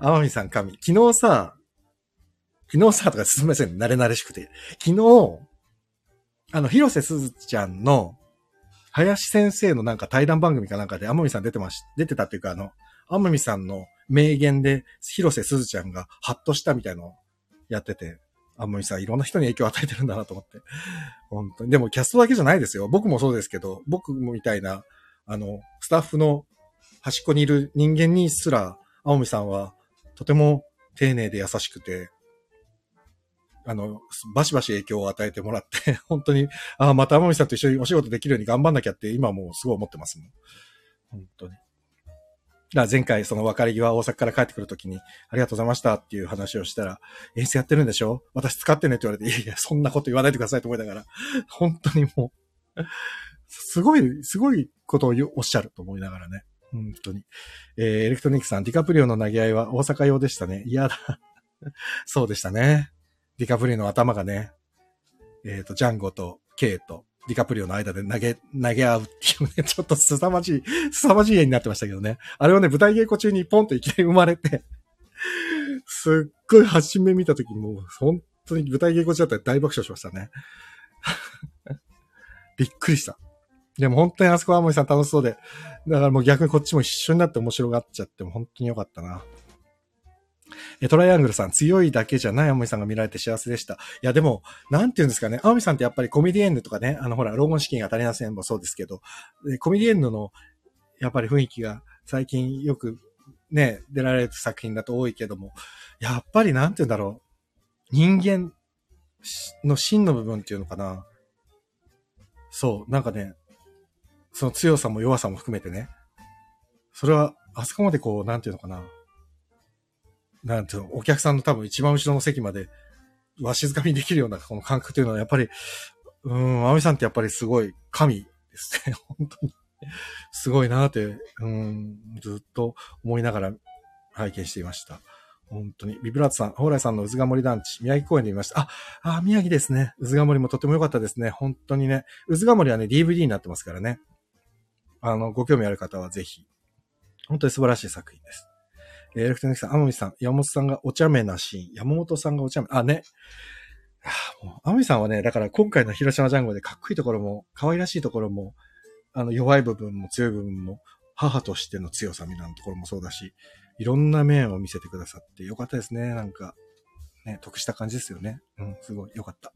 アマミさん神。昨日さ、昨日さ、とかすみません。慣れ慣れしくて。昨日、あの、広瀬すずちゃんの、林先生のなんか対談番組かなんかで、アマミさん出てまし、出てたっていうか、あの、アマミさんの名言で、広瀬すずちゃんがハッとしたみたいのをやってて、あ、もうさ、いろんな人に影響を与えてるんだなと思って。本当に。でもキャストだけじゃないですよ。僕もそうですけど、僕もみたいな、あの、スタッフの端っこにいる人間にすら、青海さんはとても丁寧で優しくて、あの、バシバシ影響を与えてもらって、本当に、ああ、また青海さんと一緒にお仕事できるように頑張んなきゃって今もうすごい思ってますもん。本当に。だ前回その別れ際大阪から帰ってくるときに、ありがとうございましたっていう話をしたら、演出やってるんでしょ？私使ってねって言われて、いやいや、そんなこと言わないでくださいと思いながら、本当にもう、すごい、すごいことをおっしゃると思いながらね。本当に。えー、エレクトニックさん、ディカプリオの投げ合いは大阪用でしたね。嫌だ。そうでしたね。ディカプリオの頭がね、えっ、ー、と、ジャンゴとケイとディカプリオの間で投げ、投げ合うっていうね、ちょっと凄まじい、凄まじい絵になってましたけどね。あれをね、舞台稽古中にポンといきなり生まれて すっごい初め見たときもう本当に舞台稽古中だったら大爆笑しましたね。びっくりした。でも本当にあそこはモリさん楽しそうで、だからもう逆にこっちも一緒になって面白がっちゃっても本当に良かったな。え、トライアングルさん、強いだけじゃないアモミさんが見られて幸せでした。いや、でも、なんて言うんですかね。アモミさんってやっぱりコメディエンヌとかね、あの、ほら、老後資金が足りませんもそうですけど、コメディエンヌの、やっぱり雰囲気が最近よくね、出られる作品だと多いけども、やっぱりなんて言うんだろう。人間の真の部分っていうのかな。そう、なんかね、その強さも弱さも含めてね。それは、あそこまでこう、なんていうのかな。なんていうの、お客さんの多分一番後ろの席まで、わしづかみできるようなこの感覚というのは、やっぱり、うん、アミさんってやっぱりすごい神ですね。本当に。すごいなって、うん、ずっと思いながら拝見していました。本当に。ビブラートさん、蓬莱さんのうずが森団地、宮城公園で見ました。あ、あ、宮城ですね。うずが森もとても良かったですね。本当にね。うずが森はね、DVD になってますからね。あの、ご興味ある方はぜひ。本当に素晴らしい作品です。えー、エレクトニクさん、アモミさん、山本さんがお茶目なシーン、山本さんがお茶目、あ、ね。あもう、アモミさんはね、だから今回の広島ジャンゴでかっこいいところも、可愛らしいところも、あの、弱い部分も強い部分も、母としての強さみたいなところもそうだし、いろんな面を見せてくださってよかったですね。なんか、ね、得した感じですよね。うん、すごいよかった。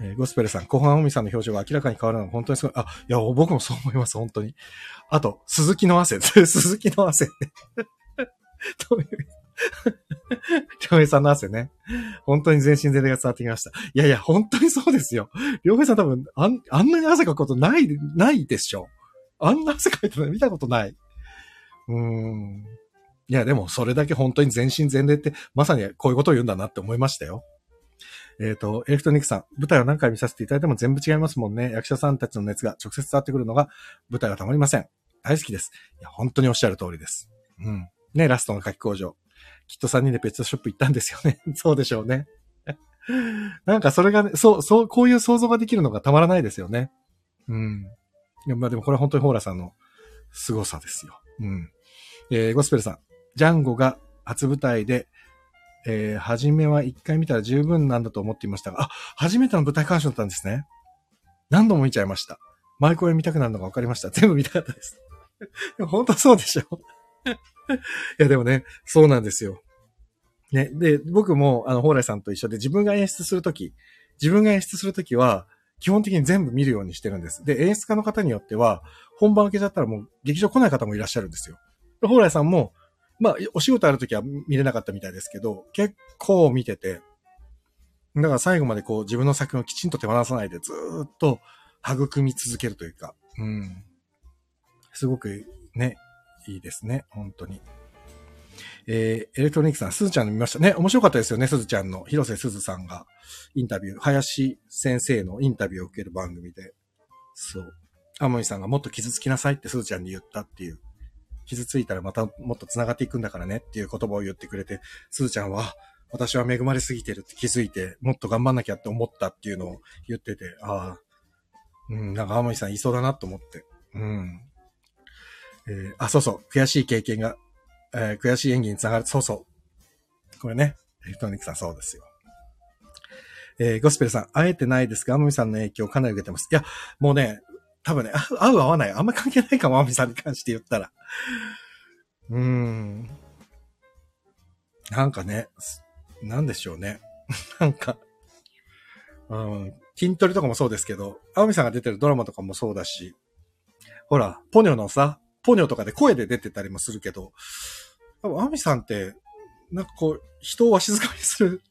えー、ゴスペルさん、後半アミさんの表情が明らかに変わるのが本当にすごい。あ、いや、僕もそう思います、本当に。あと、鈴木の汗。鈴木の汗。どういう、りょうへいさんの汗ね。本当に全身全霊が伝わってきました。いやいや、本当にそうですよ。りょうへいさん多分、あん、あんなに汗かくことない、ないでしょ。あんな汗かいてるの見たことない。うーん。いや、でも、それだけ本当に全身全霊って、まさにこういうことを言うんだなって思いましたよ。えっ、ー、と、エレクトニックさん、舞台を何回見させていただいても全部違いますもんね。役者さんたちの熱が直接伝わってくるのが、舞台はたまりません。大好きです。いや、本当におっしゃる通りです。うん。ね、ラストの書き工場。きっと3人でペットショップ行ったんですよね。そうでしょうね。なんかそれがね、そう、そう、こういう想像ができるのがたまらないですよね。うん。まあでもこれは本当にホーラさんの凄さですよ。うん。えー、ゴスペルさん。ジャンゴが初舞台でえー、初めは一回見たら十分なんだと思っていましたが、あ、初めての舞台鑑賞だったんですね。何度も見ちゃいました。前公演見たくなるのが分かりました。全部見たかったです。本当そうでしょいや、でもね、そうなんですよ。ね、で、僕も、あの、蓬莱さんと一緒で自分が演出するとき、自分が演出するときは、基本的に全部見るようにしてるんです。で、演出家の方によっては、本番受けちゃったらもう劇場来ない方もいらっしゃるんですよ。蓬莱さんも、まあ、お仕事あるときは見れなかったみたいですけど、結構見てて、だから最後までこう自分の作品をきちんと手放さないでずっと育み続けるというか、うん。すごくね、いいですね、本当に。えー、エレクトロニックさん、すずちゃんの見ましたね。面白かったですよね、すずちゃんの。広瀬すずさんがインタビュー、林先生のインタビューを受ける番組で、そう。アモイさんがもっと傷つきなさいってすずちゃんに言ったっていう傷ついたらまたもっと繋がっていくんだからねっていう言葉を言ってくれて、すずちゃんは、私は恵まれすぎてるって気づいて、もっと頑張んなきゃって思ったっていうのを言ってて、ああ、うん、なんか青森さんいそうだなと思って。うん。えー、あ、そうそう、悔しい経験が、えー、悔しい演技につながる。そうそう。これね、エクトニックさんそうですよ。えー、ゴスペルさん、会えてないですが、アムミさんの影響かなり受けてます。いや、もうね、多分ね、合う合わない。あんま関係ないかも、アミさんに関して言ったら。うーん。なんかね、なんでしょうね。なんか、うん、筋トレとかもそうですけど、アミさんが出てるドラマとかもそうだし、ほら、ポニョのさ、ポニョとかで声で出てたりもするけど、多分アミさんって、なんかこう、人をわしづかみする。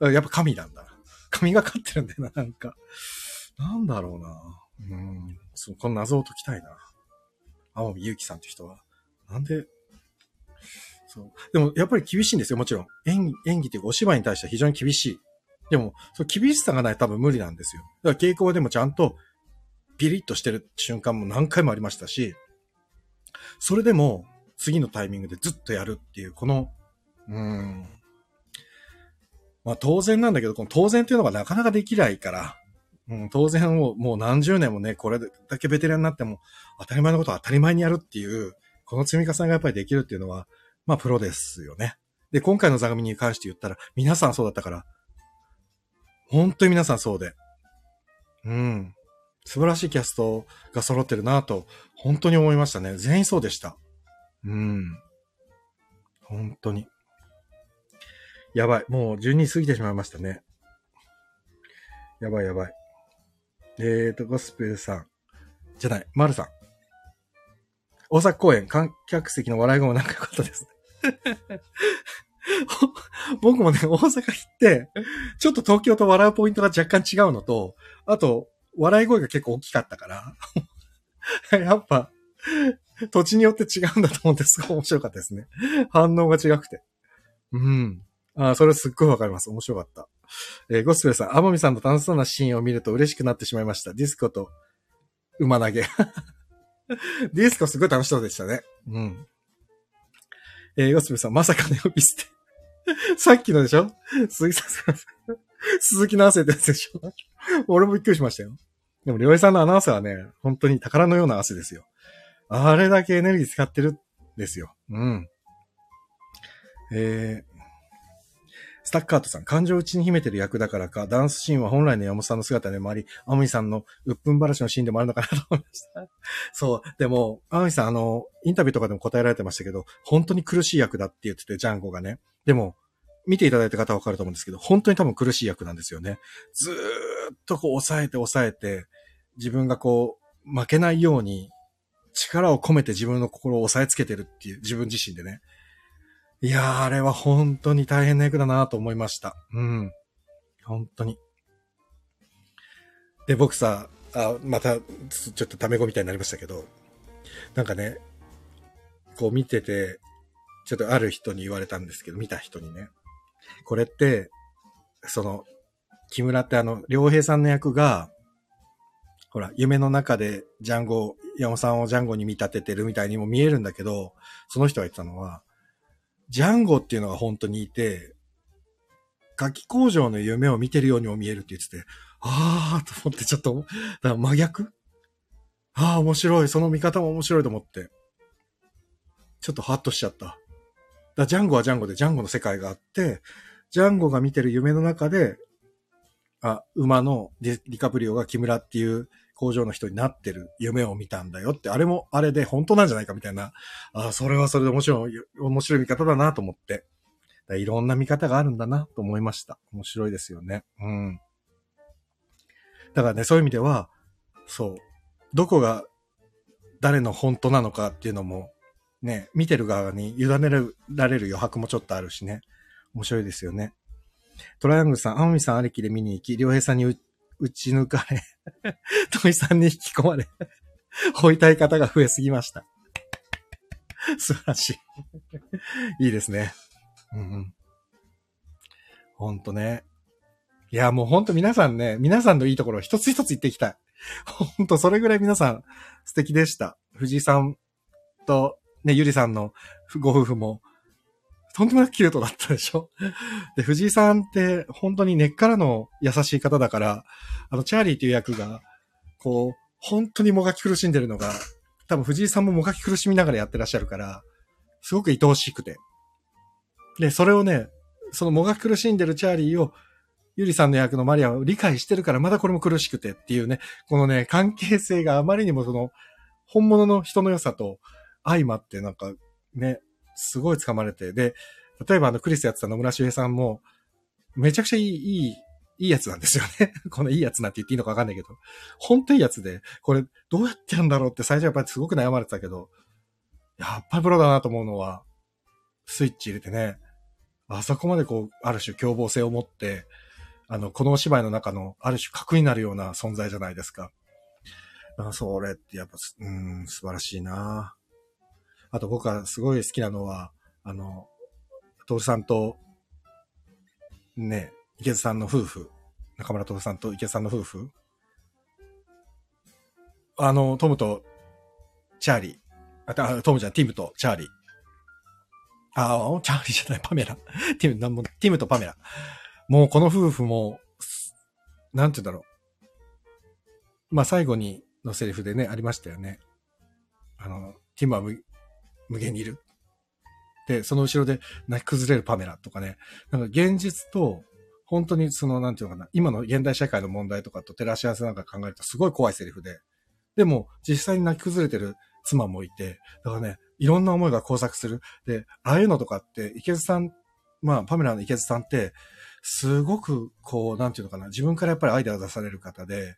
やっぱ神なんだ。神がかってるんだよな、なんか。なんだろうな。うん。そう、この謎を解きたいな。青見ゆうきさんって人は。なんで、そう。でも、やっぱり厳しいんですよ、もちろん。演技、演技っていうかお芝居に対しては非常に厳しい。でも、その厳しさがない多分無理なんですよ。だから稽古場でもちゃんと、ピリッとしてる瞬間も何回もありましたし、それでも、次のタイミングでずっとやるっていう、この、うん。まあ当然なんだけど、この当然っていうのがなかなかできないから、うん、当然もうもう何十年もね、これだけベテランになっても当たり前のことを当たり前にやるっていう、この積み重ねがやっぱりできるっていうのは、まあプロですよね。で、今回の座組に関して言ったら、皆さんそうだったから、本当に皆さんそうで。うん。素晴らしいキャストが揃ってるなと、本当に思いましたね。全員そうでした。うん。本当に。やばい。もう12過ぎてしまいましたね。やばいやばい。えーと、ゴスペルさん。じゃない、マルさん。大阪公演、観客席の笑い声も仲良かったです。僕もね、大阪行って、ちょっと東京と笑うポイントが若干違うのと、あと、笑い声が結構大きかったから、やっぱ、土地によって違うんだと思ってすごい面白かったですね。反応が違くて。うん。ああそれすっごいわかります。面白かった。えー、ゴスペルさん、天海さんの楽しそうなシーンを見ると嬉しくなってしまいました。ディスコと馬投げ。ディスコすごい楽しそうでしたね。うん。えー、ゴスペルさん、まさかの呼び捨て。さっきのでしょ？鈴木さん、鈴木の汗ってやつでしょ？俺もびっくりしましたよ。でも、りょうえさんのアナウンサーはね、本当に宝のような汗ですよ。あれだけエネルギー使ってるんですよ。うん。えー、スタッカートさん、感情を内に秘めてる役だからか、ダンスシーンは本来の山本さんの姿でもあり、アムイさんのうっぷん話のシーンでもあるのかなと思いました。そう。でも、アムイさん、あの、インタビューとかでも答えられてましたけど、本当に苦しい役だって言ってて、ジャンゴがね。でも、見ていただいた方はわかると思うんですけど、本当に多分苦しい役なんですよね。ずーっとこう抑えて抑えて、自分がこう、負けないように、力を込めて自分の心を押さえつけてるっていう、自分自身でね。いやー、あれは本当に大変な役だなと思いました。うん。本当に。で、僕さ、あ、また、ちょっとタメ語みたいになりましたけど、なんかね、こう見てて、ちょっとある人に言われたんですけど、見た人にね。これって、その、木村ってあの、良平さんの役が、ほら、夢の中でジャンゴ、山本さんをジャンゴに見立ててるみたいにも見えるんだけど、その人が言ってたのは、ジャンゴっていうのが本当にいて、楽器工場の夢を見てるようにも見えるって言ってて、あーと思ってちょっと、真逆？ああ、面白い。その見方も面白いと思って。ちょっとハッとしちゃった。だジャンゴはジャンゴでジャンゴの世界があって、ジャンゴが見てる夢の中で、あ、馬のディカプリオが木村っていう工場の人になってる夢を見たんだよって、あれもあれで本当なんじゃないかみたいな、あそれはそれで面白い、面白い見方だなと思って、いろんな見方があるんだなと思いました。面白いですよね。うん。だからね、そういう意味では、そう、どこが誰の本当なのかっていうのも、ね、見てる側に委ねられる余白もちょっとあるしね。面白いですよね。トライアングルさん、アンミさんありきで見に行き、良平さんに打ち抜かれ、トイさんに引き込まれ、置いたい方が増えすぎました。素晴らしい。いいですね。うんうん。ほんとね。いや、もうほんと皆さんね、皆さんのいいところを一つ一つ言っていきたい。ほんと、それぐらい皆さん素敵でした。藤井さんと、ね、ゆりさんのご夫婦も、とんでもなくキュートだったでしょ？で、藤井さんって本当に根っからの優しい方だから、あの、チャーリーっていう役が、こう、本当にもがき苦しんでるのが、多分藤井さんももがき苦しみながらやってらっしゃるから、すごく愛おしくて。で、それをね、そのもがき苦しんでるチャーリーを、ゆりさんの役のマリアを理解してるから、まだこれも苦しくてっていうね、このね、関係性があまりにもその、本物の人の良さと相まってなんかね、すごい掴まれて、で、例えばあのクリスやってた野村周平さんも、めちゃくちゃいい、いい、いいやつなんですよね。このいいやつなんて言っていいのかわかんないけど、本当いいやつで、これどうやってやるんだろうって最初やっぱりすごく悩まれてたけど、やっぱりプロだなと思うのは、スイッチ入れてね、あそこまでこう、ある種凶暴性を持って、あの、このお芝居の中のある種核になるような存在じゃないですか。かそれってやっぱ、うん、素晴らしいなあと僕はすごい好きなのは、あの、徹さんと、ね、池津さんの夫婦、中村徹さんと池津さんの夫婦、あの、トムとチャーリー、あ、トムじゃん、ティムとチャーリー。ああ、チャーリーじゃない、パメラ。ティム、なんも、ティムとパメラ。もうこの夫婦も、なんて言うだろう。まあ最後にのセリフでね、ありましたよね。あの、ティムは無限にいる。で、その後ろで泣き崩れるパメラとかね、なんか現実と、本当にその、なんていうのかな、今の現代社会の問題とかと照らし合わせなんか考えるとすごい怖いセリフで、でも実際に泣き崩れてる妻もいて、だからね、いろんな思いが交錯する。で、ああいうのとかって、池津さん、まあ、パメラの池津さんって、すごく、こう、なんていうのかな、自分からやっぱりアイデアを出される方で、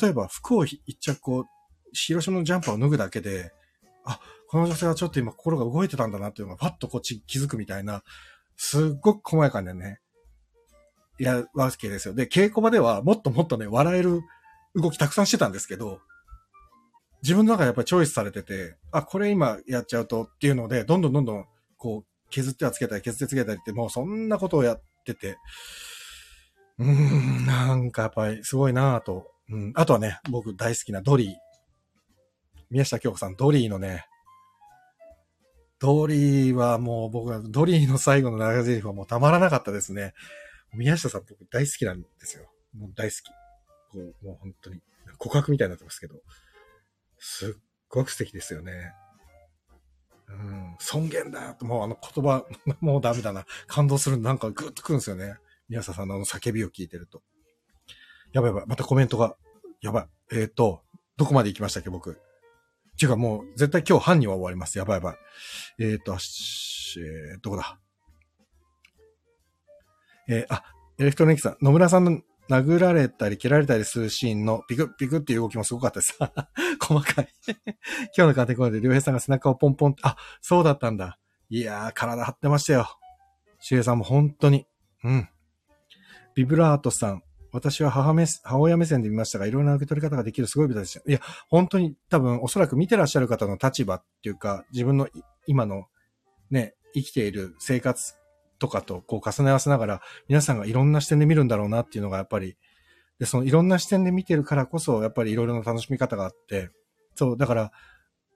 例えば服を一着こう、広島のジャンパーを脱ぐだけで、あ、この女性はちょっと今心が動いてたんだなっていうのがパッとこっち気づくみたいな、すっごく細やかにね、やるわけですよ。で、稽古場ではもっともっとね、笑える動きたくさんしてたんですけど、自分の中でやっぱりチョイスされてて、あ、これ今やっちゃうとっていうので、どんどんどんどん、こう、削ってはつけたり、削ってつけたりって、もうそんなことをやってて、うーん、なんかやっぱりすごいなぁと。うん、あとはね、僕大好きなドリー。宮下京子さん、ドリーのね、ドリーはもう僕は、ドリーの最後の長台詞はもうたまらなかったですね。宮下さん僕大好きなんですよ。もう大好き。こう、もう本当に、告白みたいになってますけど。すっごく素敵ですよね。うん、尊厳だと、もうあの言葉、もうダメだな。感動するなんかグッとくるんですよね。宮下さんのあの叫びを聞いてると。やばいやばい。またコメントが。やばい。えっ、ー、と、どこまで行きましたっけ、僕。っていうかもう、絶対今日半には終わります。やばいやばい。えっ、と、えー、どこだえー、あ、エレクトロニックさん、野村さんの殴られたり蹴られたりするシーンのピクッピクっていう動きもすごかったです。細かい 今日のカテゴリーで、りょうへいさんが背中をポンポンあ、そうだったんだ。いやー、体張ってましたよ。しげさんも本当に。うん。ビブラートさん。私は母目、母親目線で見ましたが、いろんな受け取り方ができるすごい舞台でした。いや、本当に多分、おそらく見てらっしゃる方の立場っていうか、自分の今のね、生きている生活とかとこう重ね合わせながら、皆さんがいろんな視点で見るんだろうなっていうのがやっぱり、で、そのいろんな視点で見てるからこそ、やっぱりいろいろな楽しみ方があって、そう、だから、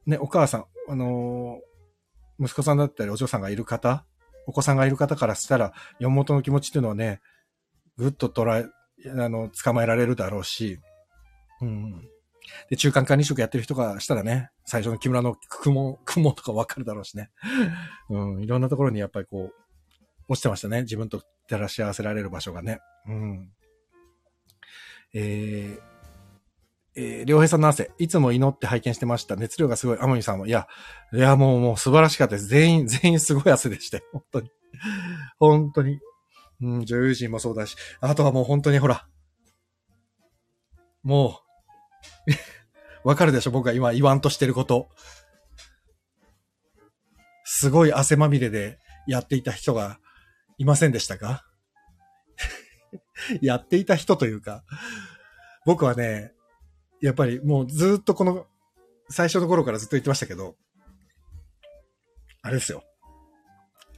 ね、お母さん、あのー、息子さんだったりお嬢さんがいる方、お子さんがいる方からしたら、四元の気持ちっていうのはね、ぐっと捉え、あの、捕まえられるだろうし、うん。で、中間管理職やってる人がしたらね、最初の木村の雲、雲とかわかるだろうしね。うん、いろんなところにやっぱりこう、落ちてましたね。自分と照らし合わせられる場所がね。うん。えー、えー、良平さんの汗、いつも祈って拝見してました。熱量がすごい。アモニさんも、いや、いや、もう、もう素晴らしかったです。全員、全員すごい汗でして。本当に。本当に。うん、女優陣もそうだし、あとはもう本当にほら、もう わかるでしょ僕が今言わんとしてること。すごい汗まみれでやっていた人がいませんでしたか？やっていた人というか、僕はね、やっぱりもうずっとこの、最初の頃からずっと言ってましたけど、あれですよ。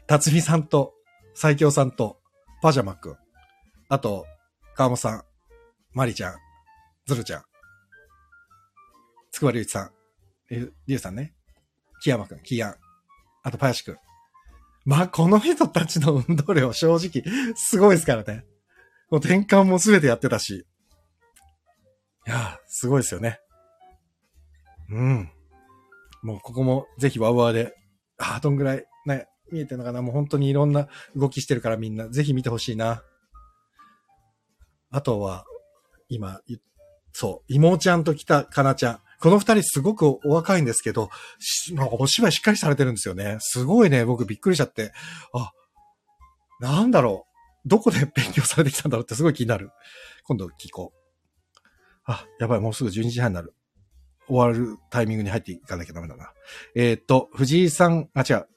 辰巳さんと、最強さんと、パジャマくん、あと、川本さん、マリちゃん、ズルちゃん、つくばりゅうちさん、りゅうさんね、木山くん、キヤン、あとパヤシくん。まあ、この人たちの 運動量正直、すごいですからね。もう転換もすべてやってたし。いやすごいですよね。うん。もうここもぜひワウワーで、ああ、どんぐらいね、見えてるのかな？もう本当にいろんな動きしてるからみんな、ぜひ見てほしいな。あとは、今、そう、妹ちゃんと来たかなちゃん。この二人すごくお若いんですけど、なんかお芝居しっかりされてるんですよね。すごいね、僕びっくりしちゃって。あ、なんだろう。どこで勉強されてきたんだろうってすごい気になる。今度聞こう。あ、やばい、もうすぐ12時半になる。終わるタイミングに入っていかなきゃダメだな。えー、っと、藤井さん、あ、違う。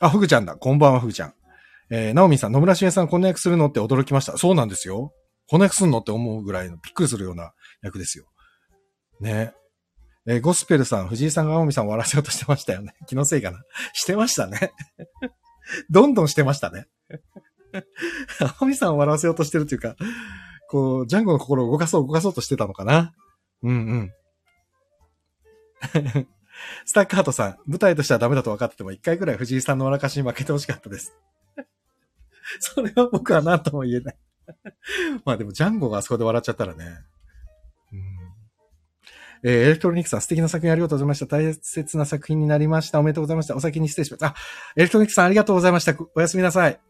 あ、ふぐちゃんだ。こんばんは、ふぐちゃん。えー、なおみさん、野村しえさんこんな役するのって驚きました。そうなんですよ。こんな役すんのって思うぐらいのびっくりするような役ですよ。ね。えー、ゴスペルさん、藤井さんが青海さんを笑わせようとしてましたよね。気のせいかな。してましたね。どんどんしてましたね。青海さんを笑わせようとしてるっていうか、こう、ジャンゴの心を動かそう動かそうとしてたのかな。うんうん。スタッカートさん、舞台としてはダメだと分かってても、一回くらい藤井さんの笑かしに負けてほしかったです。それは僕は何とも言えない まあでも、ジャンゴがあそこで笑っちゃったらね。えー、エレクトロニクスさん素敵な作品ありがとうございました。大切な作品になりました。おめでとうございました。お先に失礼します。あ、エレクトロニクさんありがとうございました。おやすみなさい。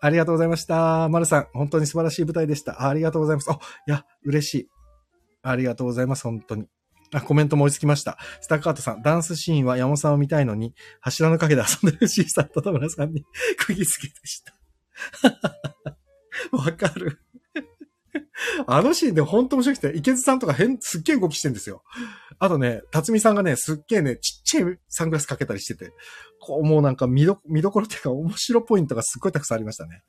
ありがとうございました。マルさん、本当に素晴らしい舞台でした。ありがとうございます。あ、いや、嬉しい。ありがとうございます。本当に。あ、コメントも追いつきました。スタッカートさん、ダンスシーンは山本さんを見たいのに、柱の陰で遊んでる C さんと田村さんに 釘付けでした。わかる。あのシーンで本当面白くて、池津さんとか変、すっげえ動きしてんですよ。あとね、辰巳さんがね、すっげえね、ちっちゃいサングラスかけたりしてて、こう、もうなんか見ど、見どころっていうか面白ポイントがすっごいたくさんありましたね。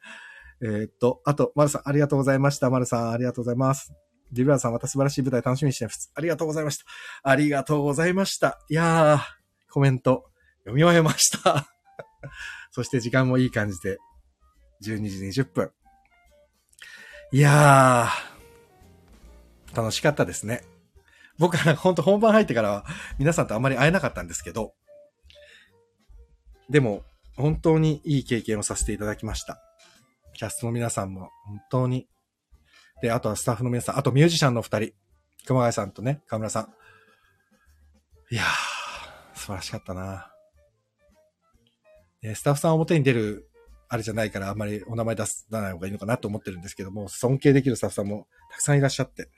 えー、っと、あと、丸さん、ありがとうございました。丸さん、ありがとうございます。ビブラートさん、また素晴らしい舞台楽しみにしてます。ありがとうございました。ありがとうございました。いやー、コメント、読み終えました。そして時間もいい感じで、12時20分。いやー、楽しかったですね。僕は本当本番入ってからは皆さんとあんまり会えなかったんですけど、でも本当にいい経験をさせていただきました。キャストの皆さんも本当にで、あとはスタッフの皆さん、あとミュージシャンの二人、熊谷さんとね、河村さん。いやー、素晴らしかったな。スタッフさん表に出る、あれじゃないからあんまりお名前出す、出ない方がいいのかなと思ってるんですけども、尊敬できるスタッフさんもたくさんいらっしゃって、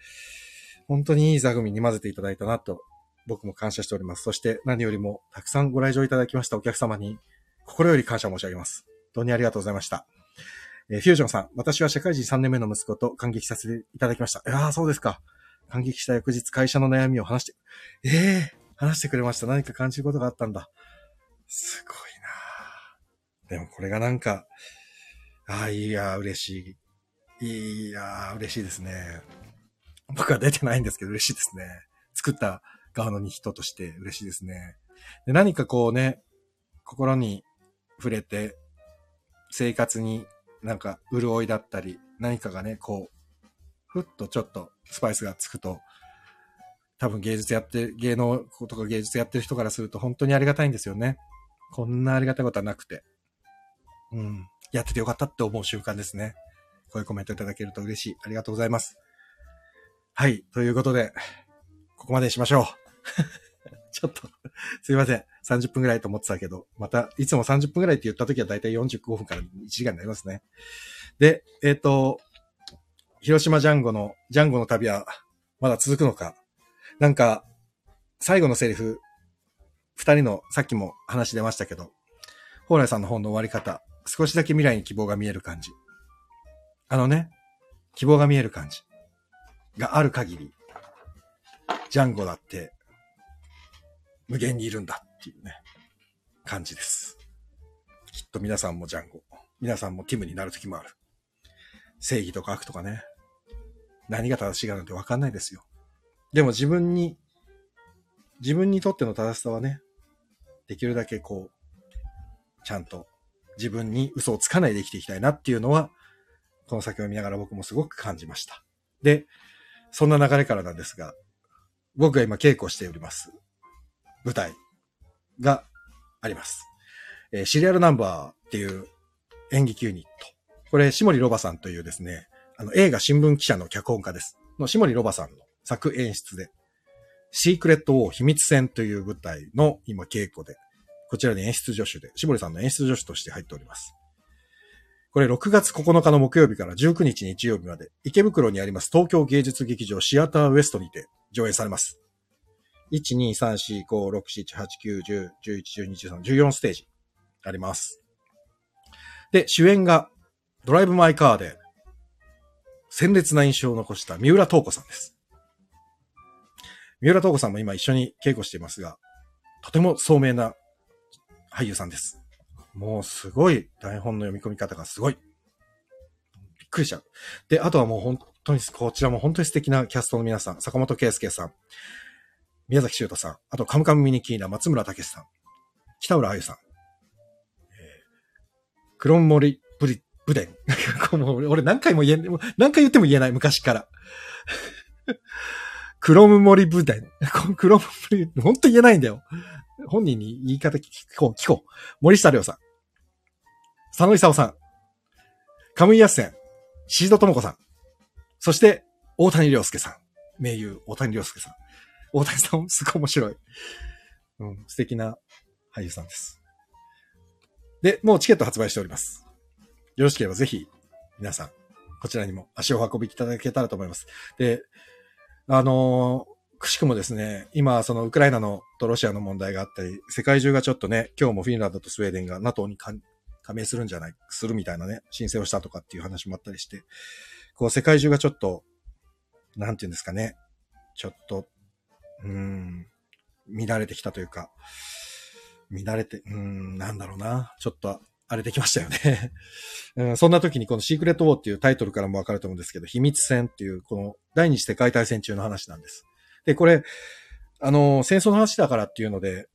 本当にいい座組に混ぜていただいたなと、僕も感謝しております。そして何よりもたくさんご来場いただきましたお客様に、心より感謝申し上げます。本当にありがとうございました。えー、フュージョンさん、私は社会人3年目の息子と感激させていただきました。いや、そうですか。感激した翌日、会社の悩みを話して、ええー、話してくれました。何か感じることがあったんだ。すごいなでもこれがなんか、ああ、いや、嬉しい。いや、嬉しいですね。僕は出てないんですけど嬉しいですね。作った側の人として嬉しいですね。で何かこうね、心に触れて、生活になんか潤いだったり、何かがね、こう、ふっとちょっとスパイスがつくと、多分芸術やって、芸能とか芸術やってる人からすると本当にありがたいんですよね。こんなありがたいことはなくて。うん。やっててよかったって思う瞬間ですね。こういうコメントいただけると嬉しい。ありがとうございます。はい。ということで、ここまでにしましょう。ちょっとすいません。30分くらいと思ってたけど、また、いつも30分くらいって言った時はだいたい45分から1時間になりますね。で、えっ、ー、と、広島ジャンゴの、ジャンゴの旅はまだ続くのか。なんか、最後のセリフ、二人の、さっきも話出ましたけど、蓬莱さんの本の終わり方、少しだけ未来に希望が見える感じ。あのね、希望が見える感じがある限り、ジャンゴだって無限にいるんだっていうね、感じです。きっと皆さんもジャンゴ、皆さんもティムになる時もある。正義とか悪とかね、何が正しいかなんてわかんないですよ。でも自分に、自分にとっての正しさはね、できるだけこう、ちゃんと自分に嘘をつかないで生きていきたいなっていうのは、この先を見ながら僕もすごく感じました。で、そんな流れからなんですが、僕が今稽古しております。舞台があります。えー、シリアルナンバーっていう演劇ユニット。これ、下森ロバさんというですね、あの、映画新聞記者の脚本家です。の下森ロバさんの作演出で、シークレット王秘密戦という舞台の今稽古で、こちらで演出助手で、下森さんの演出助手として入っております。これ6月9日の木曜日から19日日曜日まで、池袋にあります東京芸術劇場シアターウエストにて上演されます。1、2、3、4、5、6、7、8、9、10、11、12、13、14ステージあります。で、主演がドライブ・マイ・カーで鮮烈な印象を残した三浦東子さんです。三浦東子さんも今一緒に稽古していますが、とても聡明な俳優さんです。もうすごい台本の読み込み方がすごい。びっくりしちゃう。で、あとはもう本当に、こちらも本当に素敵なキャストの皆さん、坂本圭介さん、宮崎修太さん、あとカムカムミニキーナ、松村武さん、北浦あゆさん、えー、クロンモリブリ、ブデン。俺何回も言え、何回言っても言えない、昔から。クロムモリブデン。クロムモリ、ほんと言えないんだよ。本人に言い方聞こう、聞こう。森下亮さん。佐野勲さん。カムイヤッセン。シード智子さん。そして、大谷亮介さん。名優、大谷亮介さん。大谷さんすごい面白い。うん、素敵な俳優さんです。で、もうチケット発売しております。よろしければぜひ、皆さん、こちらにも足を運びいただけたらと思います。で、あの、くしくもですね、今、そのウクライナのとロシアの問題があったり、世界中がちょっとね、今日もフィンランドとスウェーデンが NATO に加盟するんじゃない、するみたいなね、申請をしたとかっていう話もあったりして、こう世界中がちょっと、なんていうんですかね、ちょっと、うん、乱れてきたというか、乱れて、うん、なんだろうな、ちょっと荒れてきましたよね。うん。そんな時にこのシークレットウォーっていうタイトルからもわかると思うんですけど、秘密戦っていうこの第二次世界大戦中の話なんです。で、これ、あの、戦争の話だからっていうので、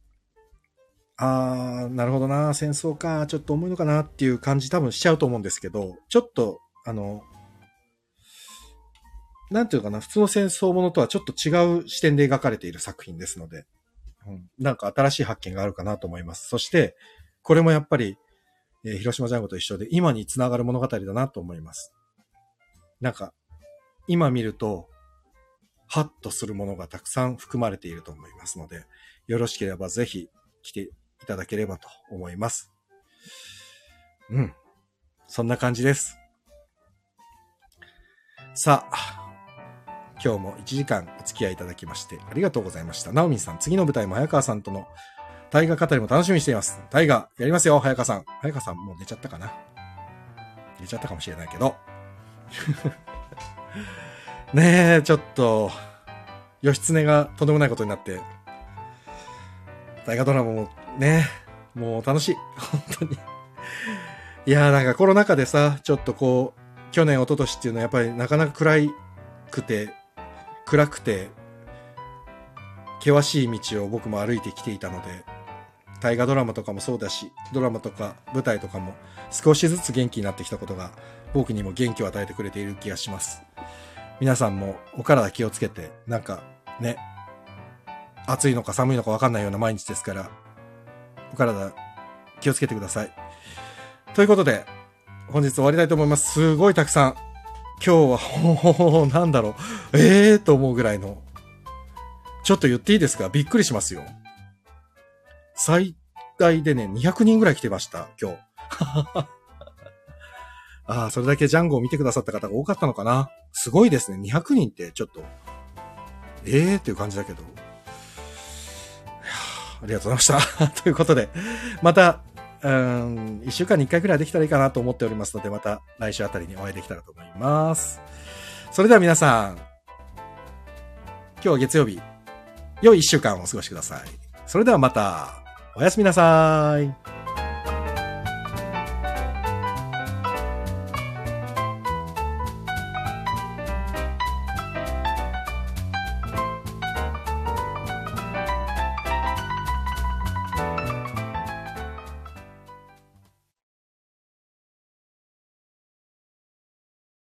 あー、なるほどな、戦争か、ちょっと重いのかなっていう感じ多分しちゃうと思うんですけど、ちょっと、あの、なんていうかな、普通の戦争ものとはちょっと違う視点で描かれている作品ですので、うん、なんか新しい発見があるかなと思います。そして、これもやっぱり、えー、広島ジャンゴと一緒で今につながる物語だなと思います。なんか、今見ると、ハッとするものがたくさん含まれていると思いますので、よろしければぜひ来ていただければと思います。うん。そんな感じです。さあ、今日も1時間お付き合いいただきましてありがとうございました。ナオミンさん、次の舞台も早川さんとの大河語りも楽しみにしています。大河やりますよ、早川さん。早川さんもう寝ちゃったかな？寝ちゃったかもしれないけど。ねえ、ちょっと、義経がとんでもないことになって、大河ドラマもね、もう楽しい。本当に。いやーなんかコロナ禍でさ、ちょっとこう、去年、一昨年っていうのはやっぱりなかなか暗くて、暗くて、険しい道を僕も歩いてきていたので、大河ドラマとかもそうだし、ドラマとか舞台とかも少しずつ元気になってきたことが僕にも元気を与えてくれている気がします。皆さんもお体気をつけて、なんかね、暑いのか寒いのかわかんないような毎日ですから、お体気をつけてください。ということで、本日終わりたいと思います。すごいたくさん。今日は、ほほほなんだろう。ええー、と思うぐらいの。ちょっと言っていいですか？びっくりしますよ。最大でね、200人ぐらい来てました、今日。ああ、それだけジャンゴを見てくださった方が多かったのかな。すごいですね。200人ってちょっと、ええー、っていう感じだけど。ありがとうございました。ということで、また、うん、1週間に1回くらいできたらいいかなと思っておりますので、また来週あたりにお会いできたらと思います。それでは皆さん、今日は月曜日、良い1週間をお過ごしください。それではまた、おやすみなさい。